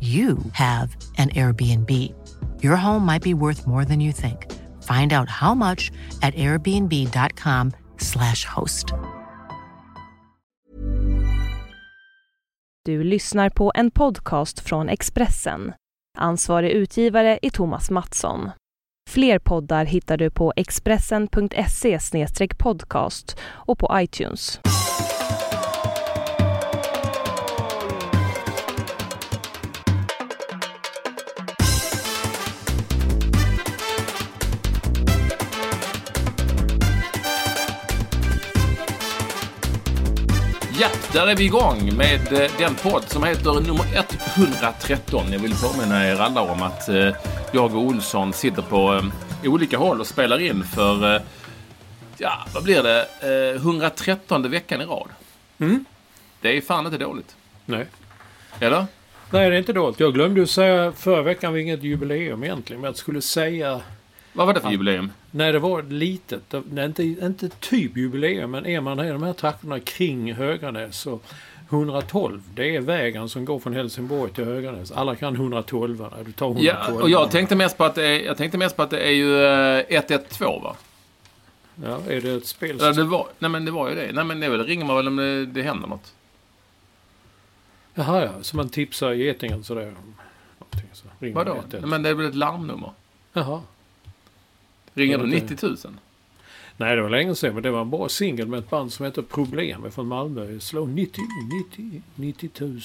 you have an Airbnb. Your home might be worth more than you think. Find out how much at airbnb.com/slash host. Du lyssnar på en podcast från Expressen. Ansvarig utgivare är Thomas Mattsson. Fler poddar hittar du på expressen.se podcast och på iTunes. Ja, där är vi igång med eh, den podd som heter nummer 113. Jag vill påminna er alla om att eh, jag och Olsson sitter på eh, olika håll och spelar in för, ja, vad blir det, 113 veckan i rad. Mm. Det är fan inte dåligt. Nej. Eller? Nej, det är inte dåligt. Jag glömde ju säga förra veckan var inget jubileum egentligen, men jag skulle säga... Vad var det för jubileum? Nej, det var litet. Det är inte, inte typ jubileum, men är man i de här trakterna kring Höganäs så 112, det är vägen som går från Helsingborg till Höganäs. Alla kan 112. Du tar 112. Ja, och jag tänkte mest på att det är, jag tänkte mest på att det är ju eh, 112 va? Ja, är det ett spel? Ja, det var, nej men det var ju det. Nej men det ringer man väl om det, det händer något. Jaha, ja. Så man tipsar getingen sådär. Så Vadå? Nej, men det är väl ett larmnummer? Jaha. Ringer du var inte- 90 000? Nej, det var länge sedan, men det var en bra singel med ett band som heter Problem från Malmö. Slå 90, 90, 90 000.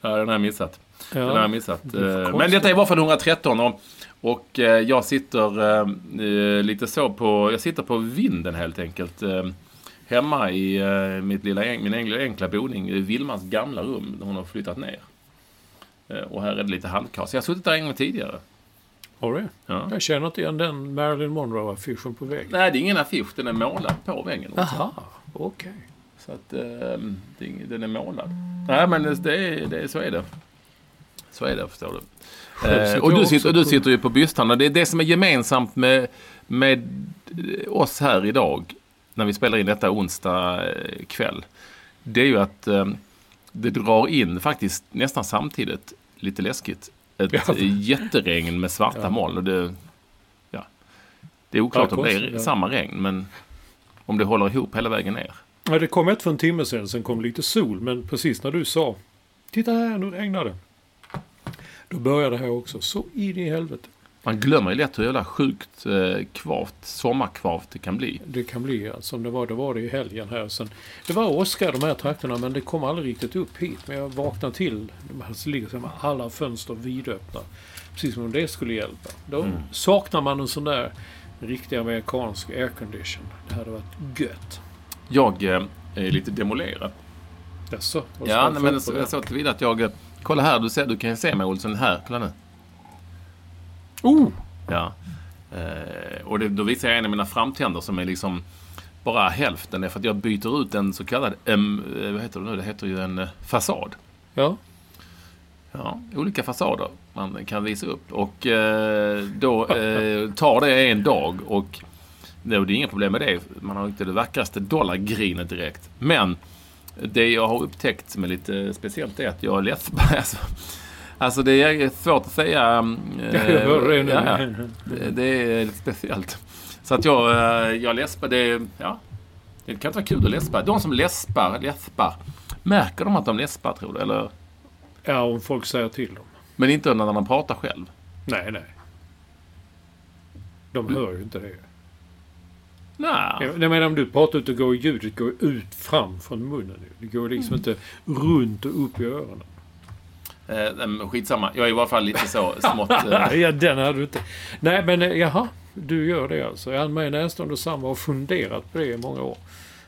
Ja, den har jag missat. Den har Ja. jag missat. Det Eh. Men detta är varje fall 113 och, och eh, jag sitter eh, lite så på, jag sitter på vinden helt enkelt. Hemma i eh, mitt lilla, min enkla, enkla boning, Vilmas gamla rum, där hon har flyttat ner. Och här är det lite handkaos. Jag har suttit där en gång tidigare. Har du? Ja. Jag känner inte igen den Marilyn Monroe-affischen på väggen. Nej, det är ingen affisch, den är målad på väggen. också. Jaha, okej. Så att ing- den är målad. Nej, men det, är- det, är- så är det. Så är det, förstår du. Eh, och du sitter, du på- sitter ju på bystan. Och det är det som är gemensamt med, med oss här idag, när vi spelar in detta onsdag eh, kväll. Det är ju att eh, det drar in faktiskt nästan samtidigt, lite läskigt, ett Ja. jätteregn med svarta Ja. moln. Och det, ja, det är oklart Ja, om det är samma regn, men om det håller ihop hela vägen ner. Ja, det kom ett för en timme sedan, sen kom lite sol. Men precis när du sa Titta här, nu regnar det. Då började det här också. Så in i helvete. Man glömmer ju lätt hur jävla sjukt eh, kvavt, sommarkvavt det kan bli. Det kan bli som det var. Det var det i helgen här. Sen, det var åska de här trakterna men det kom aldrig riktigt upp hit. Men jag vaknade till. Det ligger som alla fönster vidöppna. Precis som om det skulle hjälpa. Då Mm. saknar man en sån där riktig amerikansk aircondition. Det hade varit gött. Jag eh, är lite demolerad. Jaså? Ja, nej, men så, så tillvida att jag... eh, Kolla här, du, ser, du kan se mig Olsson här. Kolla nu. Oh! Ja. Eh, och det, då visar jag en av mina framtänder som är liksom bara hälften. Det är för att jag byter ut en så kallad, eh, vad heter det nu? Det heter ju en eh, fasad. Ja. Ja, olika fasader man kan visa upp. Och eh, då eh, tar det en dag och det är inga problem med det. Man har inte det vackraste dollargrinet direkt. Men det jag har upptäckt som är lite speciellt är att jag läspar. Alltså, alltså det är svårt att säga. eh, ja, det, är lite speciellt. Så att jag, eh, jag läspar. Det, ja, det kan inte vara kul att läspa. De som läspar, läspar. Märker de att de läspar tror du? Eller Ja, om folk säger till dem. Men inte när man pratar själv. Nej, nej. De hör ju inte det. Nej. Jag jag menar om du pratar ut och går ljudet går ut fram från munnen. nu. Det går liksom inte runt och upp i öronen. Eh, skitsamma. Jag är i varje fall lite så smått... Eh, ja, den hade du inte. Nej, men eh, jaha. Du gör det alltså. Jag närstående samma och funderat på det i många år.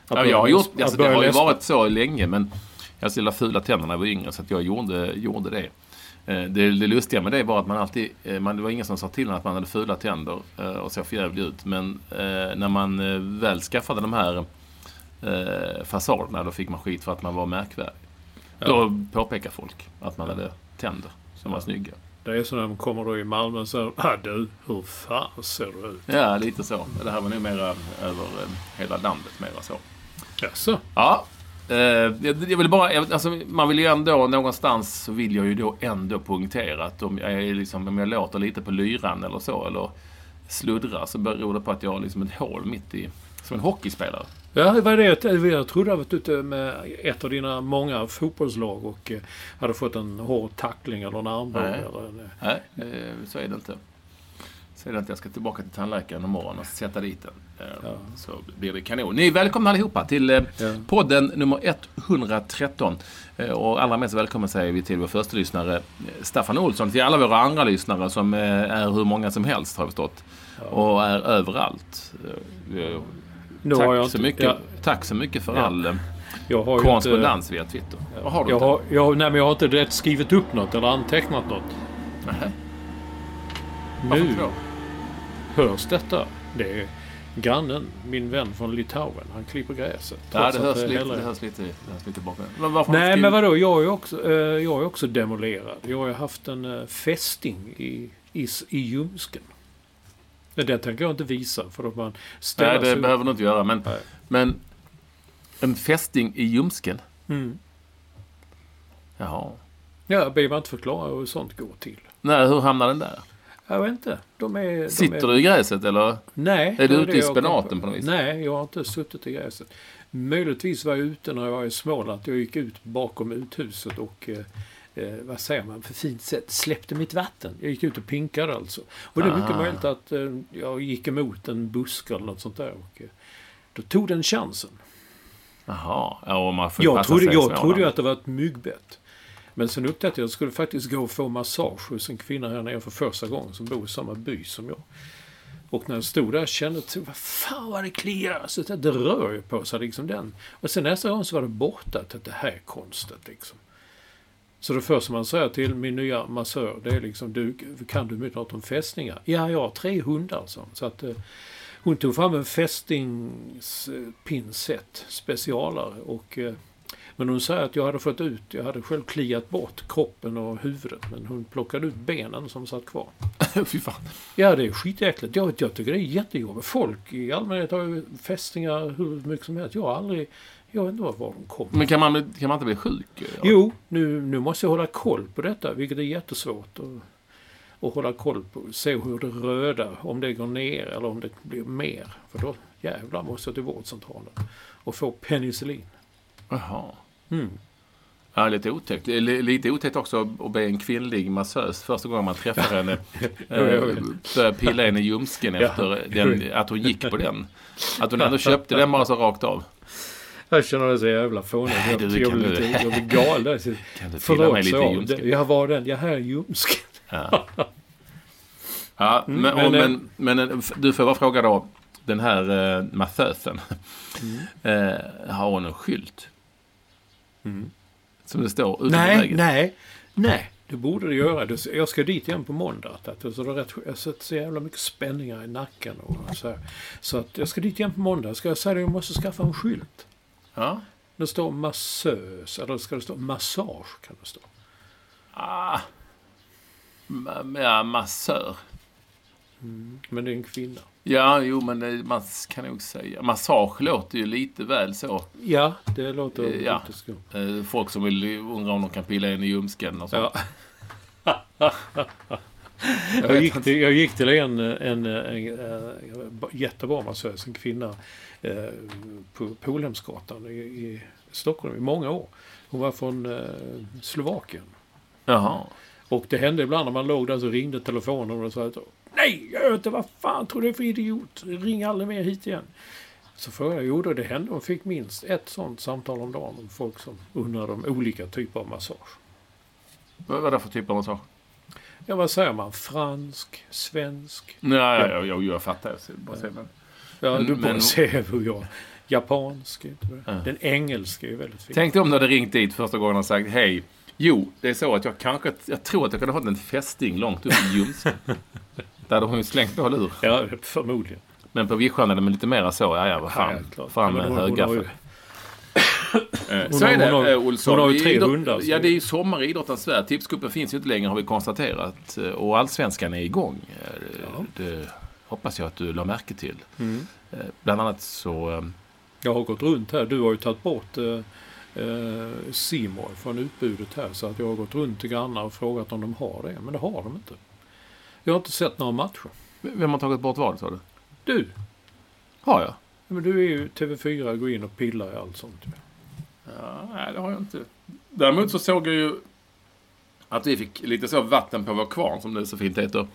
Att ja, jag har gjort, alltså, det har ju varit så länge men jag hade så fula tänder när jag var yngre så att jag gjorde, gjorde det. Det, det lustiga med det var att man alltid, man, det var ingen som sa till en att man hade fula tänder och såg förjävlig ut. Men när man väl skaffade de här fasaderna då fick man skit för att man var märkvärdig. Då påpekar folk att man hade tänder som var snygga. Det är så när de kommer då i Malmö och säger ah, du, hur fan ser du ut? Ja, lite så. Det här var nog mera över eh, hela landet. Mera så. Jaså? Ja. Eh, jag, jag vill bara, jag- alltså, man vill ju ändå, någonstans så vill jag ju då ändå poängtera att om jag, är liksom, om jag låter lite på lyran eller så, eller sluddrar, så beror det på att jag har liksom ett hål mitt i, som en hockeyspelare. Ja, det var det. jag- trodde jag varit ute med ett av dina många fotbollslag och eh, hade fått en hård tackling eller en armbåge. Nej. Eller en, Nej, eh, så är det inte. Det inte. Jag ska tillbaka till tandläkaren imorgon och sätta dit den. Eh, Ja. Så blir det kanon. Ni är välkomna allihopa till eh, Ja. podden nummer 113. Eh, Och allra mest välkommen säger vi till vår första lyssnare eh, Staffan Olsson. Till alla våra andra lyssnare som är hur många som helst har vi förstått. Och är överallt. Nu har jag Tack så, inte- mycket, ja. tack så mycket för Ja. all Jag har korrespondens via Twitter. Vad har du jag inte? har, jag, nej, men jag har inte rätt skrivit upp något eller antecknat något. Varför Nu inte då? Hörs detta. Det är grannen, min vän från Litauen. Han klipper gräset. Ja, det hörs, lite, hellre- det hörs lite, det hörs lite bakom. Men Nej, men vadå? Jag är också, eh, jag är också demolerad. Jag har haft en eh, fästing i, i, i ljumsken. Det tänker jag inte visa för att man Nej, det behöver du inte göra. Men, Nej. men en fästing i ljumsken? Mm. Jaha. Ja, behöver man inte förklara hur sånt går till. Nej, hur hamnar den där? Jag vet inte. De är... De Sitter är, du i gräset eller? Nej. Är du ute i spenaten på något vis? Nej, jag har inte suttit i gräset. Möjligtvis var jag ute när jag var i Småland. Jag gick ut bakom uthuset och eh, eh, vad säger man för fint sätt, släppte mitt vatten. Jag gick ut och pinkade alltså. Och det är mycket Ah. möjligt att eh, jag gick emot en buske eller något sånt där. Och, eh, då tog den chansen. Jaha. Ja, och man får Jag passa trodde, sig jag trodde ju att det var ett myggbett. Men sen upptäckte jag att jag skulle faktiskt gå och få massage hos en kvinna här nere för första gången som bor i samma by som jag. Och när jag stod där kände jag, vad fan vad det kliar! Så alltså, det, det rör ju på sig liksom den. Och sen nästa gång så var det borta. att det här är konstigt liksom. Så det första man säger till min nya massör, det är liksom, du, kan du mycket något om fästningar? Ja, jag har tre hundar, så. så att eh, hon tog fram en fästingspinsett, specialare. Och, eh, men hon sa att jag hade fått ut, jag hade själv kliat bort kroppen och huvudet. Men hon plockade ut benen som satt kvar. Fy fan. Ja, det är skitäckligt. Jag, jag tycker det är jättejobbigt. Folk i allmänhet har ju fästingar hur mycket som helst. Jag har aldrig... Jag vet inte var de kommer. Men kan man, kan man inte bli sjuk? Ja. Jo, nu, nu måste jag hålla koll på detta, vilket är jättesvårt. Och, och hålla koll på, se hur det röda, om det går ner eller om det blir mer. För då jävlar måste jag till vårdcentralen och få penicillin. Jaha. Mm. Ja, lite otäckt. L- Lite otäckt också att be en kvinnlig massös första gången man träffar henne eh, börja pilla en i ljumsken efter den, att hon gick på den. Att hon ändå köpte den bara så rakt av. Jag känner det så jävla fånigt. Nej, Jag, du, jag, blir du- lite, jag blir galen. Kan du pilla mig Förlåt, lite ljumsken? Jag var den. Jag här är ljumsken. Ja. Ja, men, Mm, men, men, men, men, eh, du får bara fråga då. Den här eh, massösen. Mm. Eh, har hon en skylt? Som det står på Nej, vägen? nej, nej. Det borde det göra. Det- Jag ska dit igen på måndag. Så det är rätt, jag har sett så jävla mycket spänningar i nacken. Och så, här. så att jag ska dit igen på måndag. Ska jag säga att jag måste skaffa en skylt? Ja. Det står massös. Eller ska det stå massage? Kan det stå. Ah. Ja, massör. Men det är en kvinna. Ja, jo, men det, man kan nog säga. Massage låter ju lite väl så. Ja, det låter Eh, ja. Eh, folk som vill undra om de kan pilla in i ljumsken och så. Ja. jag, gick till, jag gick till en, en, en, en, en jättebra massös, en kvinna eh, på Polhemsgatan i, i Stockholm i många år. Hon var från eh, Slovakien. Jaha. Och det hände ibland när man låg där så ringde telefonen och sa att Nej, jag inte vad fan tror du är för idiot? Ring aldrig mer hit igen. Så frågade jag, jo då det hände. Hon fick minst ett sånt samtal om dagen om folk som undrade om olika typer av massage. Vad är det för typ av massage? Ja, vad säger man? Fransk? Svensk? Nej, ja, ja, jag, jag fattar. Jag säger, men... Ja, du bara men- ser hur jag... Japansk? Ja. Den engelska är väldigt fin. Tänk dig om du hade ringt dit första gången och sagt hej. Jo, det är så att jag kanske... Jag tror att jag kunde ha fått en fästing långt upp i ljumsken. Där hade hon ju slängt på lur. Ja, förmodligen. Men på vischan är det lite mera så. Ja, ja, vad Ja, fan. ja, fan har ju- Eh, Så är det, hon har- eh, Olsson. hon har ju tre Idrott- hundar, Ja, det är ju sommar i idrottens värld. Tipscupen finns ju inte längre har vi konstaterat. Eh, Och allsvenskan är igång. Eh, Ja. Det hoppas jag att du la märke till. Mm. Eh, Bland annat så... eh, Jag har gått runt här. Du har ju tagit bort eh, eh, Simor från utbudet här. Så att jag har gått runt till grannar och frågat om de har det. Men det har de inte. Jag har inte sett några matcher. Vem har tagit bort vad, sa du? Du! Har jag? Men du är ju TV4, går in och pillar i allt sånt. Ja, nej, det har jag inte. Däremot så såg jag ju att vi fick lite så vatten på vår kvarn, som det så fint heter.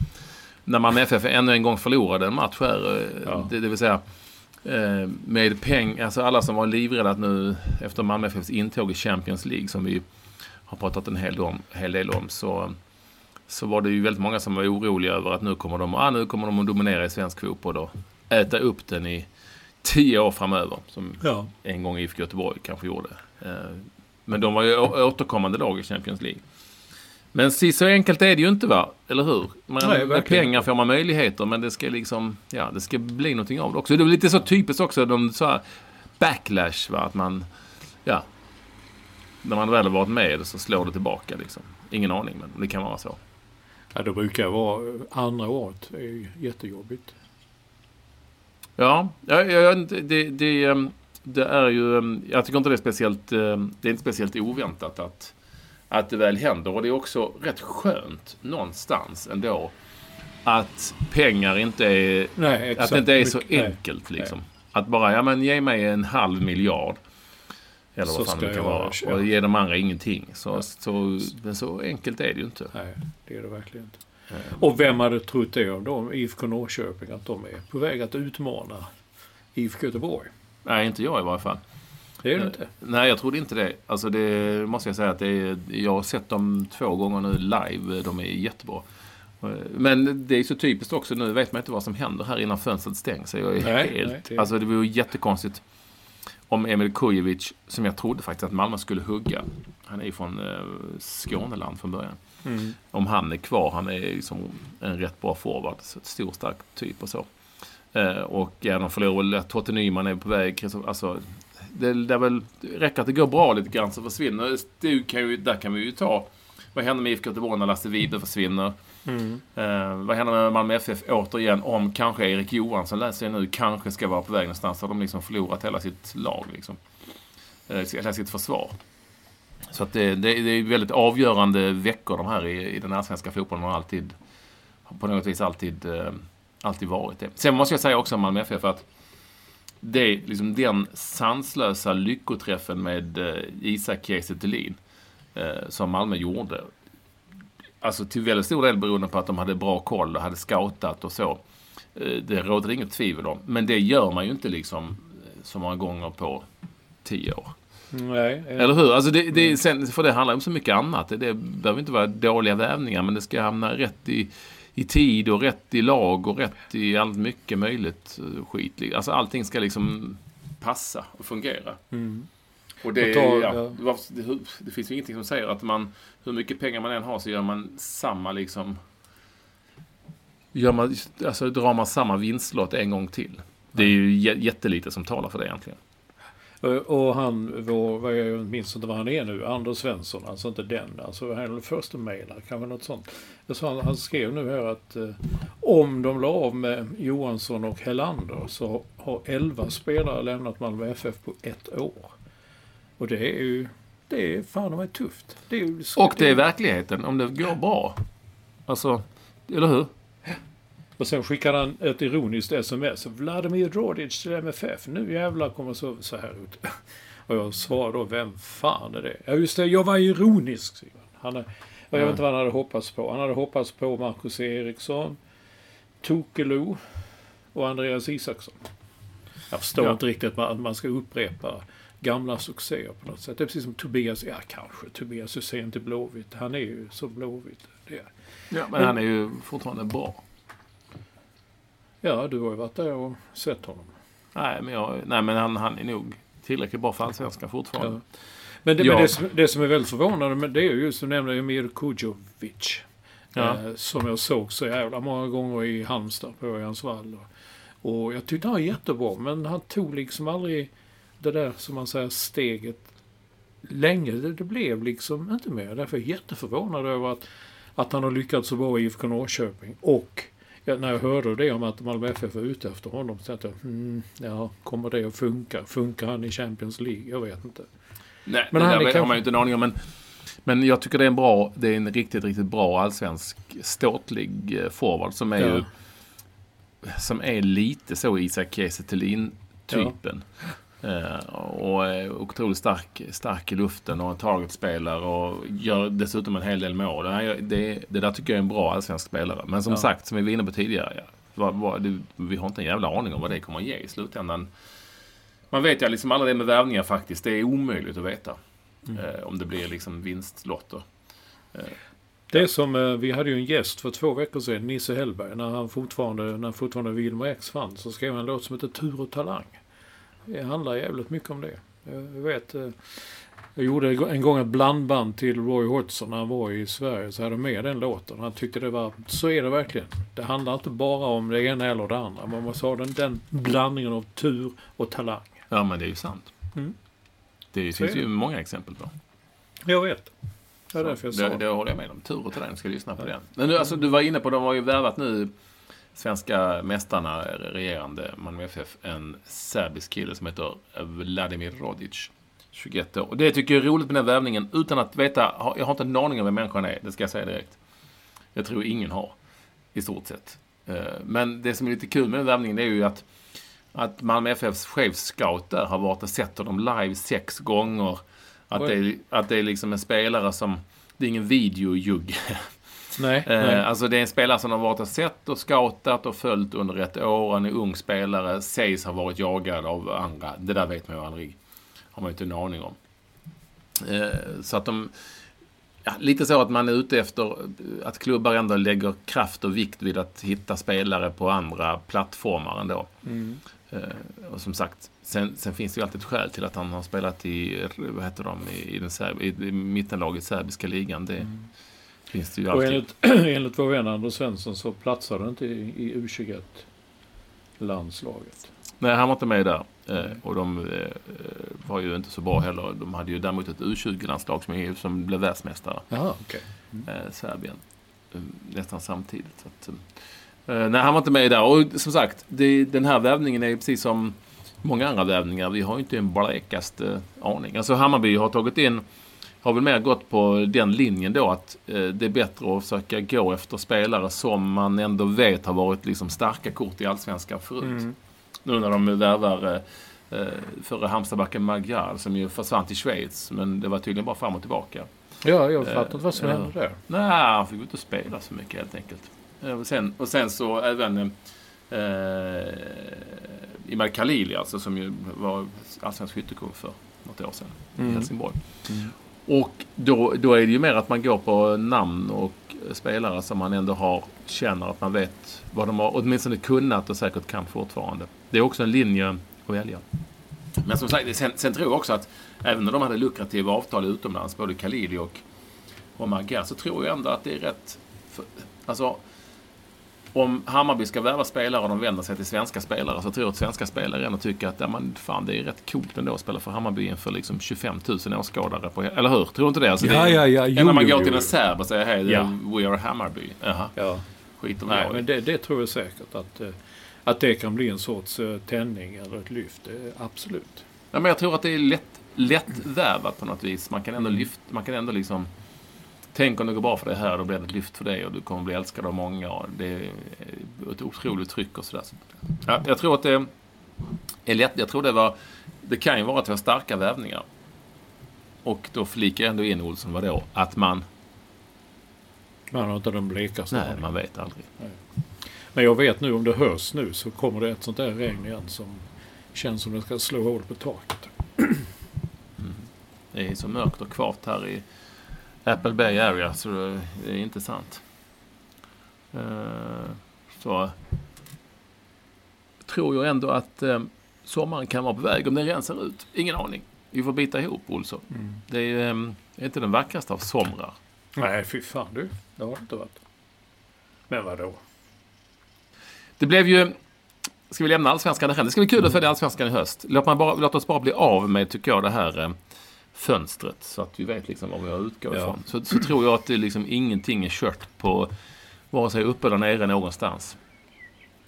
När Malmö FF ännu en gång förlorade en match här. eh, Ja. Det, det vill säga eh, med peng, alltså alla som var livrädda att nu efter Malmö FFs intåg i Champions League, som vi har pratat en hel om, hel del om så, så var det ju väldigt många som var oroliga över att nu kommer de, ah, nu kommer de att dominera i svensk fotboll och äta upp den i tio år framöver. Som Ja. en gång IFK Göteborg kanske gjorde. Eh, Men de var ju återkommande lag i Champions League. Men si så enkelt är det ju inte va? Eller hur? Man, Nej, med pengar får man möjligheter men det ska liksom, ja det ska bli någonting av det också. Det är lite så typiskt också, de så här backlash va? Att man, ja. När man väl har varit med så slår det tillbaka liksom. Ingen aning men det kan vara så. Ja, det brukar vara andra året. Det är jättejobbigt. Ja, ja, ja det, det, det, ehm, är ju... ehm, Jag tycker inte det är speciellt... ehm, Det är inte speciellt oväntat att, att det väl händer. Och det är också rätt skönt någonstans ändå att pengar inte är... Nej. Att det inte är så nej. enkelt liksom. Att bara, ja men ge mig en halv miljard. Eller Så vad fan det kan vara. Och ge de andra ingenting. Så, Ja. så, men så enkelt är det ju inte. Nej, det är det verkligen inte. Eh, Och vem hade trott det om dem, IFK Norrköping, att de är på väg att utmana IFK Göteborg? Nej, inte jag i varje fall. Det är det Eh, inte. Nej, jag trodde inte det. Alltså det måste jag säga att det är, jag har sett dem två gånger nu live. De är jättebra. Eh, Men det är så typiskt också. Nu vet man inte vad som händer här innan fönstret stängs. Jag är Nej, helt... nej, det- Alltså det vore jättekonstigt om Emil Kujovic, som jag trodde faktiskt att Malmö skulle hugga. Han är ju från eh, Skåneland från början. Mm. Om han är kvar. Han är ju som en rätt bra forward. Så Stor, stark typ och så. Eh, och ja, de förlorar väl. Totte Nyman är på väg. Alltså, det, det är väl, räcker att det går bra lite grann så försvinner det. Kan ju, där kan vi ju ta. Vad händer med IFK Göteborg när Lasse Vibe försvinner? Mm. Eh, vad händer med Malmö FF återigen om kanske Erik Johansson läser jag nu kanske ska vara på väg någonstans. Har de liksom förlorat hela sitt lag liksom. Eh, hela sitt försvar. Så att det, det, det är väldigt avgörande veckor de här i, i den här svenska fotbollen har alltid på något vis alltid, eh, alltid varit det. Sen måste jag säga också om Malmö FF att det är liksom den sanslösa lyckoträffen med eh, Isak Kiese eh, som Malmö gjorde. Alltså till väldigt stor del beroende på att de hade bra koll och hade scoutat och så. Eh, det råder inget tvivel om. Men det gör man ju inte liksom eh, så många gånger på tio år. Nej. eh, Eller hur? Alltså det, det, sen, för det handlar om så mycket annat. Det, det behöver inte vara dåliga vävningar men det ska hamna rätt i, i tid och rätt i lag och rätt i allt mycket möjligt skit. Alltså allting ska liksom passa och fungera. Mm. Och det, Och ta- ja, ja. det, det finns ju ingenting som säger att man, hur mycket pengar man än har så gör man samma liksom... Gör man, alltså drar man samma vinstlott en gång till. Det är ju jä- jättelite som talar för det egentligen. Och- han, vår, vad jag minns inte vad han är nu, Anders Svensson, alltså inte den, alltså han är den första mejlare, kanske något sånt. Sa, han, han skrev nu här att eh, om de la av med Johansson och Hellander så har 11 spelare lämnat Malmö FF på ett år. Och det är ju, det är fan vad tufft. Det är Och det är verkligheten, om det går bra. Alltså, eller hur? Och sen skickade han ett ironiskt sms. Vladimir Rodic till MFF. Nu jävlar kommer så, så här ut. Och jag svarade då, vem fan är det? Ja just det, jag var ironisk. han. Är, jag vet inte vad han hade hoppats på. Han hade hoppats på Marcus Eriksson, Tokelo och Andreas Isaksson. Jag förstår Ja. inte riktigt att man ska upprepa gamla succéer på något sätt. Det är precis som Tobias, ja kanske Tobias Hysén till Blåvitt. Han är ju så Blåvitt. Det är. Ja, men han är ju fortfarande bra. Ja, du har ju varit där och sett honom. Nej, men, jag, nej, men han, han är nog tillräckligt bra för allsvenskan fortfarande. Ja. Men, det, Ja. men det, som, det som är väldigt förvånande med det är ju just som nämnde Emir Kujovic. Ja. Eh, som jag såg så jävla många gånger i Halmstad på Örjansvall. Och, och jag tyckte han var jättebra. Men han tog liksom aldrig det där som man säger steget länge. Det, det blev liksom inte mer. Därför är jag jätteförvånad över att, att han har lyckats så bra i IFK Norrköping. Och ja, när jag hörde det om att Malmö FF var ute efter honom så tänkte jag, hmm, ja, kommer det att funka? Funkar han i Champions League? Jag vet inte. Nej, Men det han där kanske- har man ju inte en aning om. Men, men jag tycker det är en bra, det är en riktigt, riktigt bra allsvensk ståtlig eh, forward som är Ja. ju som är lite så Isak Kiese Thelin-typen. Eh, och är otroligt stark, stark i luften och en targetspelare och gör dessutom en hel del mål. Det, det, där tycker jag är en bra allsvensk spelare. Men som Ja. sagt, som vi var inne på tidigare, vad, vad, vi har inte en jävla aning om vad det kommer att ge i slutändan. Man vet ju liksom aldrig det med värvningar faktiskt. Det är omöjligt att veta. Mm. Eh, om det blir liksom vinstlotter. Det är som, eh, vi hade ju en gäst för två veckor sedan, Nisse Hellberg, när han fortfarande, när fortfarande Wilmer X fanns, så skrev han en låt som heter Tur och talang. Det handlar jävligt mycket om det. Jag vet, eh, jag gjorde en gång ett blandband till Roy Hodgson när han var i Sverige, så hade jag med den låten. Han tyckte det var, så är det verkligen. Det handlar inte bara om det ena eller det andra. Man måste ha den, den blandningen av tur och talang. Ja, men det är ju sant. Mm. Det Så finns det. ju många exempel på. Jag vet. Det är därför jag sa det, det håller jag med om. Tur och till den. Ska lyssna på den. Men nu, alltså, du var inne på, de har ju värvat nu svenska mästarna, regerande Malmö FF, en serbisk kille som heter Vladimir Rodic. 21 år. Och det tycker jag är roligt med den värvningen utan att veta, jag har inte en aning om vem människan är, det ska jag säga direkt. Jag tror ingen har, i stort sett. Eh, Men det som är lite kul med den värvningen det är ju att, att Malmö FFs chefscout där har varit och sett honom live sex gånger. Att det, är, att det är liksom en spelare som, det är ingen videojugg. Nej, Eh, nej. alltså det är en spelare som har varit och sett och scoutat och följt under ett år. Han är ung spelare, sägs ha varit jagad av andra. Det där vet man ju aldrig. Har man ju inte en aning om. Eh, så att de... Ja, lite så att man är ute efter att klubbar ändå lägger kraft och vikt vid att hitta spelare på andra plattformar ändå. Mm. Eh, och som sagt, sen, sen finns det ju alltid ett skäl till att han har spelat i, vad heter de, i, den serb, i, i mittenlaget serbiska ligan. Det finns det ju Och alltid. enligt, enligt vår vän Anders Svensson så platsar det inte i, i U21-landslaget. Nej, han var inte med där. Eh, och de eh, var ju inte så bra heller. De hade ju däremot ett U20-landslag som, som blev världsmästare. Jaha, okej. eh, Serbien. Eh, nästan samtidigt. Att, eh, nej, han var inte med där. Och som sagt, det, den här vävningen är precis som många andra vävningar. Vi har ju inte en blekaste aning. Alltså Hammarby har tagit in, har väl mer gått på den linjen då att eh, det är bättre att försöka gå efter spelare som man ändå vet har varit liksom starka kort i Allsvenskan förut. Mm. Nu när de värvar eh, eh, förre Halmstadbacken Magyar som ju försvann till Schweiz. Men det var tydligen bara fram och tillbaka. Ja, jag fattar inte vad som ja. hände där. Nej, han fick inte spela så mycket helt enkelt. Eh, Och sen, och sen så även eh, Imad Khalili alltså, som ju var allsvensk skyttekung för något år sedan i Mm. Helsingborg. Mm. Och då, då är det ju mer att man går på namn och spelare som man ändå har, känner att man vet vad de har åtminstone kunnat och säkert kan fortfarande. Det är också en linje att välja. Men som sagt, sen, sen tror jag också att även om de hade lukrativa avtal utomlands, både Khalili och, och Magyar, så tror jag ändå att det är rätt... För, alltså, om Hammarby ska värva spelare och de vänder sig till svenska spelare så tror jag att svenska spelare ändå tycker att ja, men fan, det är rätt coolt ändå att spela för Hammarby inför liksom 25 000 åskådare. På, eller hur? Tror du inte det? Alltså, Ja, det ja, ja. Jo, än när man jo, går jo, till en serb och säger hej, Ja. we are Hammarby. Jaha, Ja. skit om Nej, jag. men det, det tror jag säkert att, eh, att det kan bli en sorts eh, tändning eller ett lyft. Eh, Absolut. Ja, men jag tror att det är lätt, lätt värvat på något vis. Man kan ändå lyfta, man kan ändå liksom... Tänk om det går bra för dig här, då blir det ett lyft för dig och du kommer bli älskad av många. Och det är ett otroligt tryck och sådär. Ja, jag tror att det är lätt. Jag tror det var... Det kan ju vara att vi har starka vävningar. Och då flikar jag ändå in, Olsson, vadå? Att man Man har inte den blekaste Nej, man vet aldrig. Men jag vet nu om det hörs nu så kommer det ett sånt där regn igen som känns som det ska slå hål på taket. Det är så mörkt och kvart här i Apple Bay Area så det är inte sant. Eh, Så tror jag ändå att eh, sommaren kan vara på väg om den rensar ut. Ingen aning. Vi får bita ihop, Olsson. Det är eh, inte den vackraste av somrar. Nej, fy fan du. Det har det inte varit. Men vadå? Det blev ju... Ska vi lämna Allsvenskan därhän? Det ska bli kul att följa Allsvenskan i höst. Låt, man bara, låt oss bara bli av med, tycker jag, det här fönstret. Så att vi vet liksom vad vi har utgått Ja. ifrån. Så, så tror jag att det liksom ingenting är kört på vare sig uppe eller nere någonstans.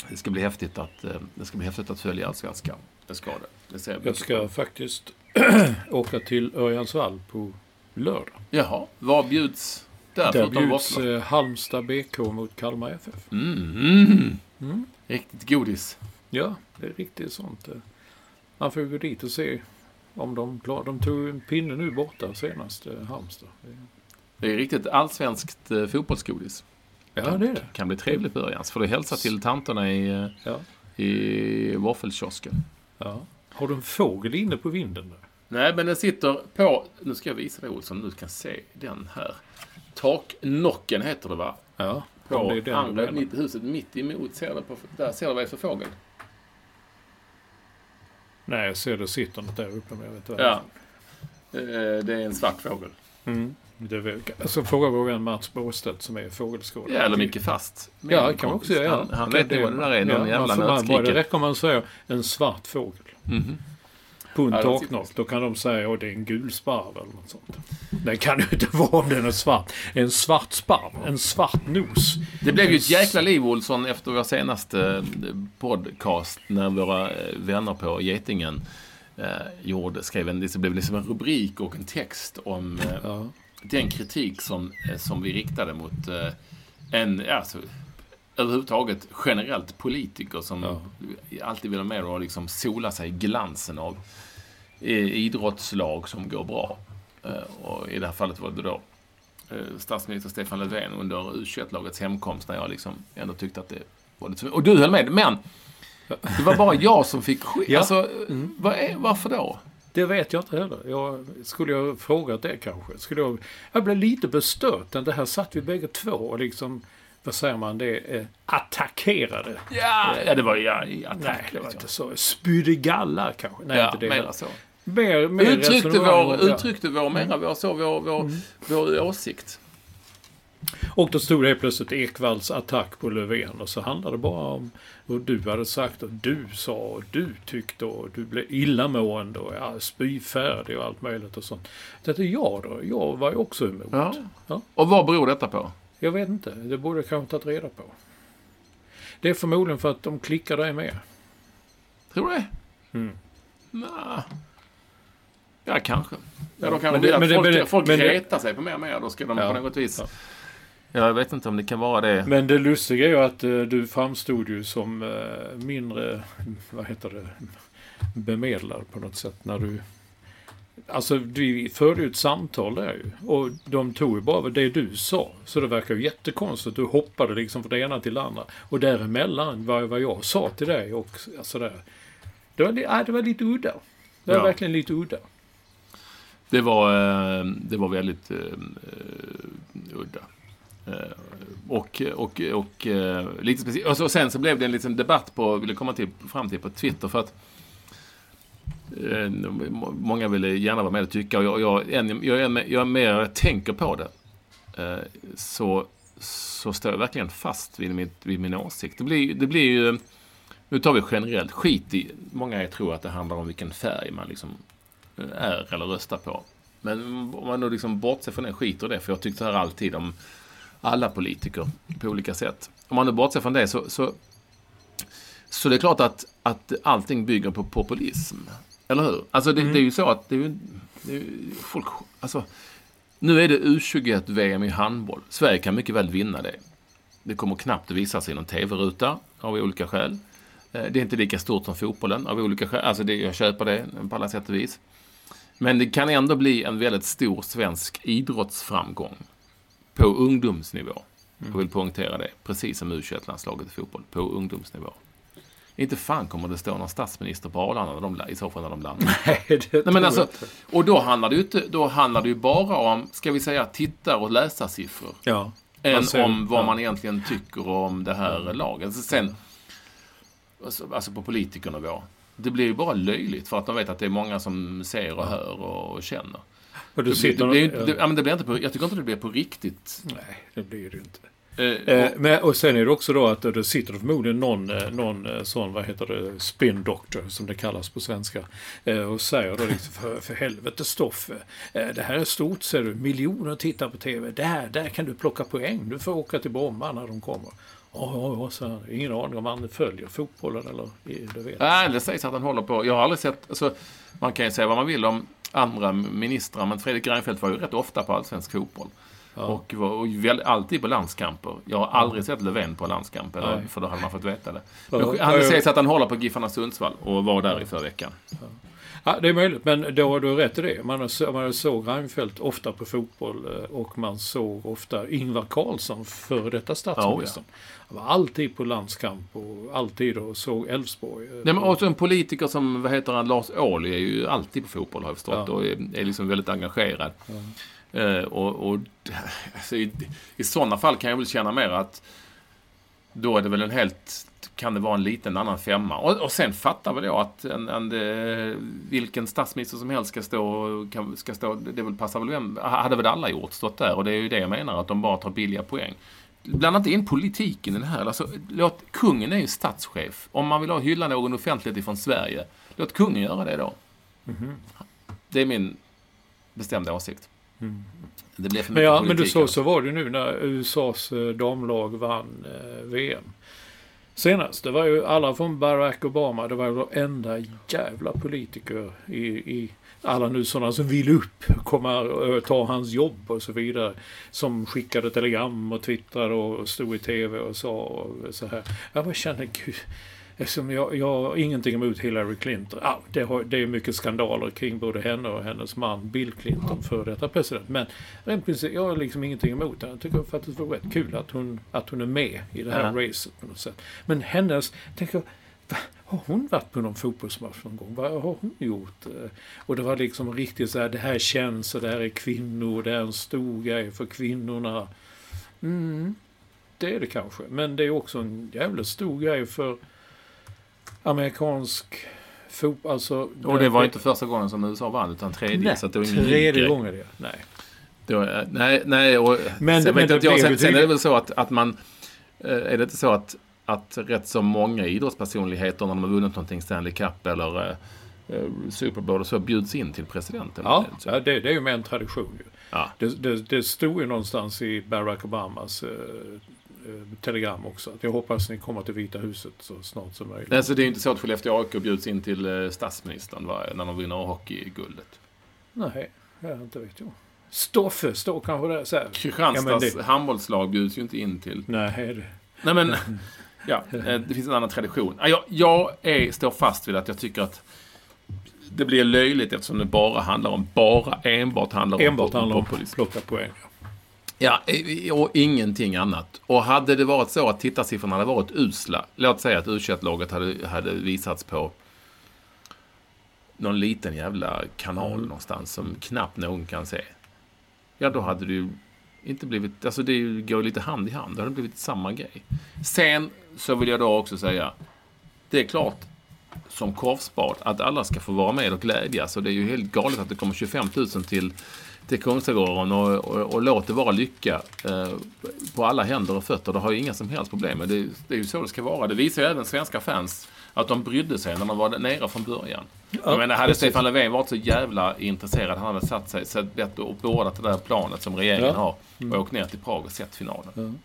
Det ska bli häftigt att, eh, det ska bli häftigt att följa Allsvenskan. Det ska det. det ser jag Jag ska faktiskt åka till Örjansvall på lördag. Jaha, vad bjuds där, Där bjuds eh, Halmstad BK mot Kalmar FF. Mm, mm. Mm. Riktigt godis. Ja, det är riktigt sånt. eh. Man får gå dit och se om de klarar. De tog en pinne nu borta senast, eh, Halmstad. Det är riktigt allsvenskt eh, fotbollsgodis. Ja, det är det. Kan bli trevligt på Örjans. Får du hälsa till tanterna i, eh, Ja. i våffelkiosken. ja. Har du en fågel inne på vinden där? Nej, men den sitter på... Nu ska jag visa dig Olsson. Du kan se den här. Taknocken heter det va? Ja, På det är den andra huset mitt emot. Ser du på, där ser du vad det är för fågel? Nej, jag ser det sitter något där uppe. Men jag vet inte. Ja. Eh, Det är en svart fågel. Mm. Det väl, alltså fråga vår vän Mats Båstedt som är fågelskådare. Ja, eller Micke Fast. Ja, det kan man också göra. Han, han vet nog vad det där är. Någon ja, jävla bara Det räcker om man säger en svart fågel. Mhm. På Ja, taknock. Då kan de säga att det är en gul sparv eller något sånt. Det kan ju inte vara om den är svart. En svart sparv. En svart nos. Det blev ju ett jäkla liv, Olsson, efter vår senaste eh, podcast när våra eh, vänner på Getingen eh, gjorde, skrev en, det blev liksom en rubrik och en text om eh, Ja. den kritik som, eh, som vi riktade mot eh, en, alltså, överhuvudtaget generellt politiker som alltid vill ha med och liksom sola sig i glansen av idrottslag som går bra. Eh, och i det här fallet var det då eh, statsminister Stefan Löfven under U21-lagets hemkomst när jag liksom ändå tyckte att det var lite. Och du höll med, men det var bara jag som fick skit. Ja. Alltså, vad är, varför då? Det vet jag inte heller. Jag, skulle jag frågat det kanske? Skulle jag, jag blev lite bestört. Det här satt vi bägge två och liksom, vad säger man, det eh, attackerade. Ja, ja det var ja, attack. Nej, det var inte så. Spydde galla kanske? Nej, ja, inte det. mera så. Mer, mer Uttryckte vår, ja. uttryckte vår, mera vår, så, vår, vår, vår åsikt. Och då stod det plötsligt Ekvalls attack på Löfven och så handlade det bara om vad du hade sagt och du sa och du tyckte och du blev illamående och ja, spyfärdig och allt möjligt och sånt. Det är jag då. Jag var ju också emot. Ja. Ja. Och vad beror detta på? Jag vet inte. Det borde jag kanske tagit reda på. Det är förmodligen för att de klickar dig med. Tror du det? Mm. Nja. Ja, kanske. Ja, då kan men de det- men folk, det- folk men retar sig på mer och mer. Då ska de Ja. på något vis... Ja. Ja. Jag vet inte om det kan vara det. Men det lustiga är ju att eh, du framstod ju som eh, mindre, vad heter det, bemedlad på något sätt när du... Alltså vi förde ju ett samtal där ju. Och de tog ju bara det du sa. Så det verkar ju jättekonstigt. Du hoppade liksom från det ena till det andra. Och däremellan var vad jag sa till dig och sådär. Det var, ja, det var lite udda. Det var Ja. verkligen lite udda. Det var, eh, det var väldigt eh, udda. Och, och, och lite speciellt. Och sen så blev det en liten debatt på, ville komma till, fram till på Twitter för att Eh, många ville gärna vara med och tycka och jag, jag, en, jag, är, med- jag mer, jag tänker på det. Eh, så, så står jag verkligen fast vid, min, vid min åsikt. Det blir, det blir ju, nu tar vi generellt, skit i, många tror att det handlar om vilken färg man liksom eh, är eller röstar på. Men om man nu liksom bortser från det, skiter i det, för jag tyckte här alltid om alla politiker på olika sätt. Om man nu bortser från det så, så, så det är klart att, att allting bygger på populism. Eller hur? Alltså det, det är ju så att det är ju, det är ju folk, alltså, nu är det U21-VM i handboll. Sverige kan mycket väl vinna det. Det kommer knappt att visa sig i någon tv-ruta av olika skäl. Eh, Det är inte lika stort som fotbollen av olika skäl. Alltså det, jag köper det på alla sätt och vis. Men det kan ändå bli en väldigt stor svensk idrottsframgång. På ungdomsnivå. Jag vill poängtera det. Precis som u landslaget i fotboll. På ungdomsnivå. Inte fan kommer det stå någon statsminister på Arlanda när de, i så fall när de landar. Nej, det Nej, men alltså, och då handlar det ju inte, då handlar det ju bara om, ska vi säga, tittar och läsarsiffror. Ja. Än Alltså, om vad ja. man egentligen tycker om det här laget. Alltså sen, alltså, alltså på politikernivå. Det blir ju bara löjligt för att de vet att det är många som ser och hör och känner. Och du Det, blir- sitter det, blir, ju- ja. det, ja, men det blir inte på, jag tycker inte det blir på riktigt. Nej, det blir det ju inte. Eh, Eh, men, och sen är det också då att det sitter förmodligen någon, eh, någon eh, sån, vad heter det, spin doctor som det kallas på svenska. Eh, och säger då liksom, för, för helvete Stoffe, eh, det här är stort ser du, miljoner tittar på TV, där, där kan du plocka poäng, du får åka till Bromma när de kommer. Ja, ja, ja, så. Ingen aning om han följer fotbollen eller det vet. Nej, det sägs att han håller på. Jag har aldrig sett... Alltså, man kan ju säga vad man vill om andra ministrar, men Fredrik Reinfeldt var ju rätt ofta på allsvensk fotboll. Och var och väl, alltid på landskamper. Jag har aldrig sett Löfven på landskamp, eller, för då hade man fått veta det. Ja, Men ja, han ja. sägs att han håller på Giffarna Sundsvall och var där i förra veckan. Ja, det är möjligt, men då har du rätt i det. Man, man såg Reinfeldt ofta på fotboll eh, och man såg ofta Ingvar Carlsson, före detta statsministern. Han var alltid på landskamp och alltid och såg Elfsborg. eh, Nej, men också en politiker som, vad heter han, Lars Ohly är ju alltid på fotboll har jag förstått Ja. och är, är liksom väldigt engagerad. Eh, och och alltså, i, i sådana fall kan jag väl känna mer att då är det väl en helt, kan det vara en liten annan femma. Och, och sen fattar väl jag att en, en, eh, vilken statsminister som helst ska stå, kan, ska stå, det väl passar väl vem, hade väl alla gjort, stått där. Och det är ju det jag menar, att de bara tar billiga poäng. Blanda inte in politiken i det här. Alltså, låt, kungen är ju statschef. Om man vill ha hylla någon offentlighet ifrån Sverige, låt kungen göra det då. Det är min bestämda åsikt. Det blir för Men, mycket ja, men du politik. så, så var det nu när USAs eh, damlag vann eh, VM. Senast, det var ju alla från Barack Obama, det var ju enda jävla politiker i, i alla nu sådana som vill upp, komma och ta hans jobb och så vidare. Som skickade telegram och twittrade och stod i tv och sa och så här. Jag bara kände, gud. Eftersom jag, jag har ingenting emot Hillary Clinton. Ja, det, har, det är mycket skandaler kring både henne och hennes man Bill Clinton, för detta president. Men rent princip, jag har liksom ingenting emot henne. Jag tycker faktiskt det var rätt kul att hon, att hon är med i det här Ja. racet på något sätt. Men hennes, tänker jag, har hon varit på någon fotbollsmatch någon gång? Vad har hon gjort? Eh, Och det var liksom riktigt så här, det här känns och det här är kvinnor, det är en stor grej för kvinnorna. Mm, det är det kanske. Men det är också en jävla stor grej för amerikansk fotboll. Alltså, Och det var inte första gången som USA vann, utan tredje. Nej, så det var ingen tredje gången det. Nej. Det var, nej, nej. Och, Men- sen, men det jag, sen, sen är det väl så att, att man... eh, Är det inte så att, att rätt så många idrottspersonligheter när de har vunnit någonting, Stanley Cup eller eh, eh, Super Bowl och så, bjuds in till presidenten? Ja, det, det är ju med en tradition ju. ja. Det, det, det stod ju någonstans i Barack Obamas eh, eh, telegram också. Att jag hoppas ni kommer till Vita huset så snart som möjligt. Alltså, det är inte så att Skellefteå AIK bjuds in till eh, statsministern va, när de vinner hockeyguldet. Nej, ja, inte vet jag. Stoffe står kanske där så här. Kristianstads Ja, det- handbollslag bjuds ju inte in till... Nej, det, Nej men, ja, eh, det finns en annan tradition. Ja, Jag, jag är, står fast vid att jag tycker att det blir löjligt eftersom det bara handlar om, bara enbart handlar om enbart handlar om populism. plocka poäng. Ja, och ingenting annat. Och hade det varit så att tittarsiffrorna hade varit usla, låt säga att u laget hade, hade visats på någon liten jävla kanal Mm. någonstans som knappt någon kan se. Ja, då hade det ju inte blivit... Alltså det går lite hand i hand. Det hade blivit samma grej. Sen så vill jag då också säga, det är klart som korvspad att alla ska få vara med och glädjas. Och det är ju helt galet att det kommer 25 000 till, till Kungsträdgården och, och, och låt det vara lycka eh, på alla händer och fötter. Det har ju inga som helst problem med. Det, det är ju så det ska vara. Det visar ju även svenska fans att de brydde sig när de var nere från början. jag menar, hade precis. Stefan Löfven varit så jävla intresserad, han hade satt sig, sett bett och beordrat det där planet som regeringen Ja. har och åkt ner till Prag och sett finalen.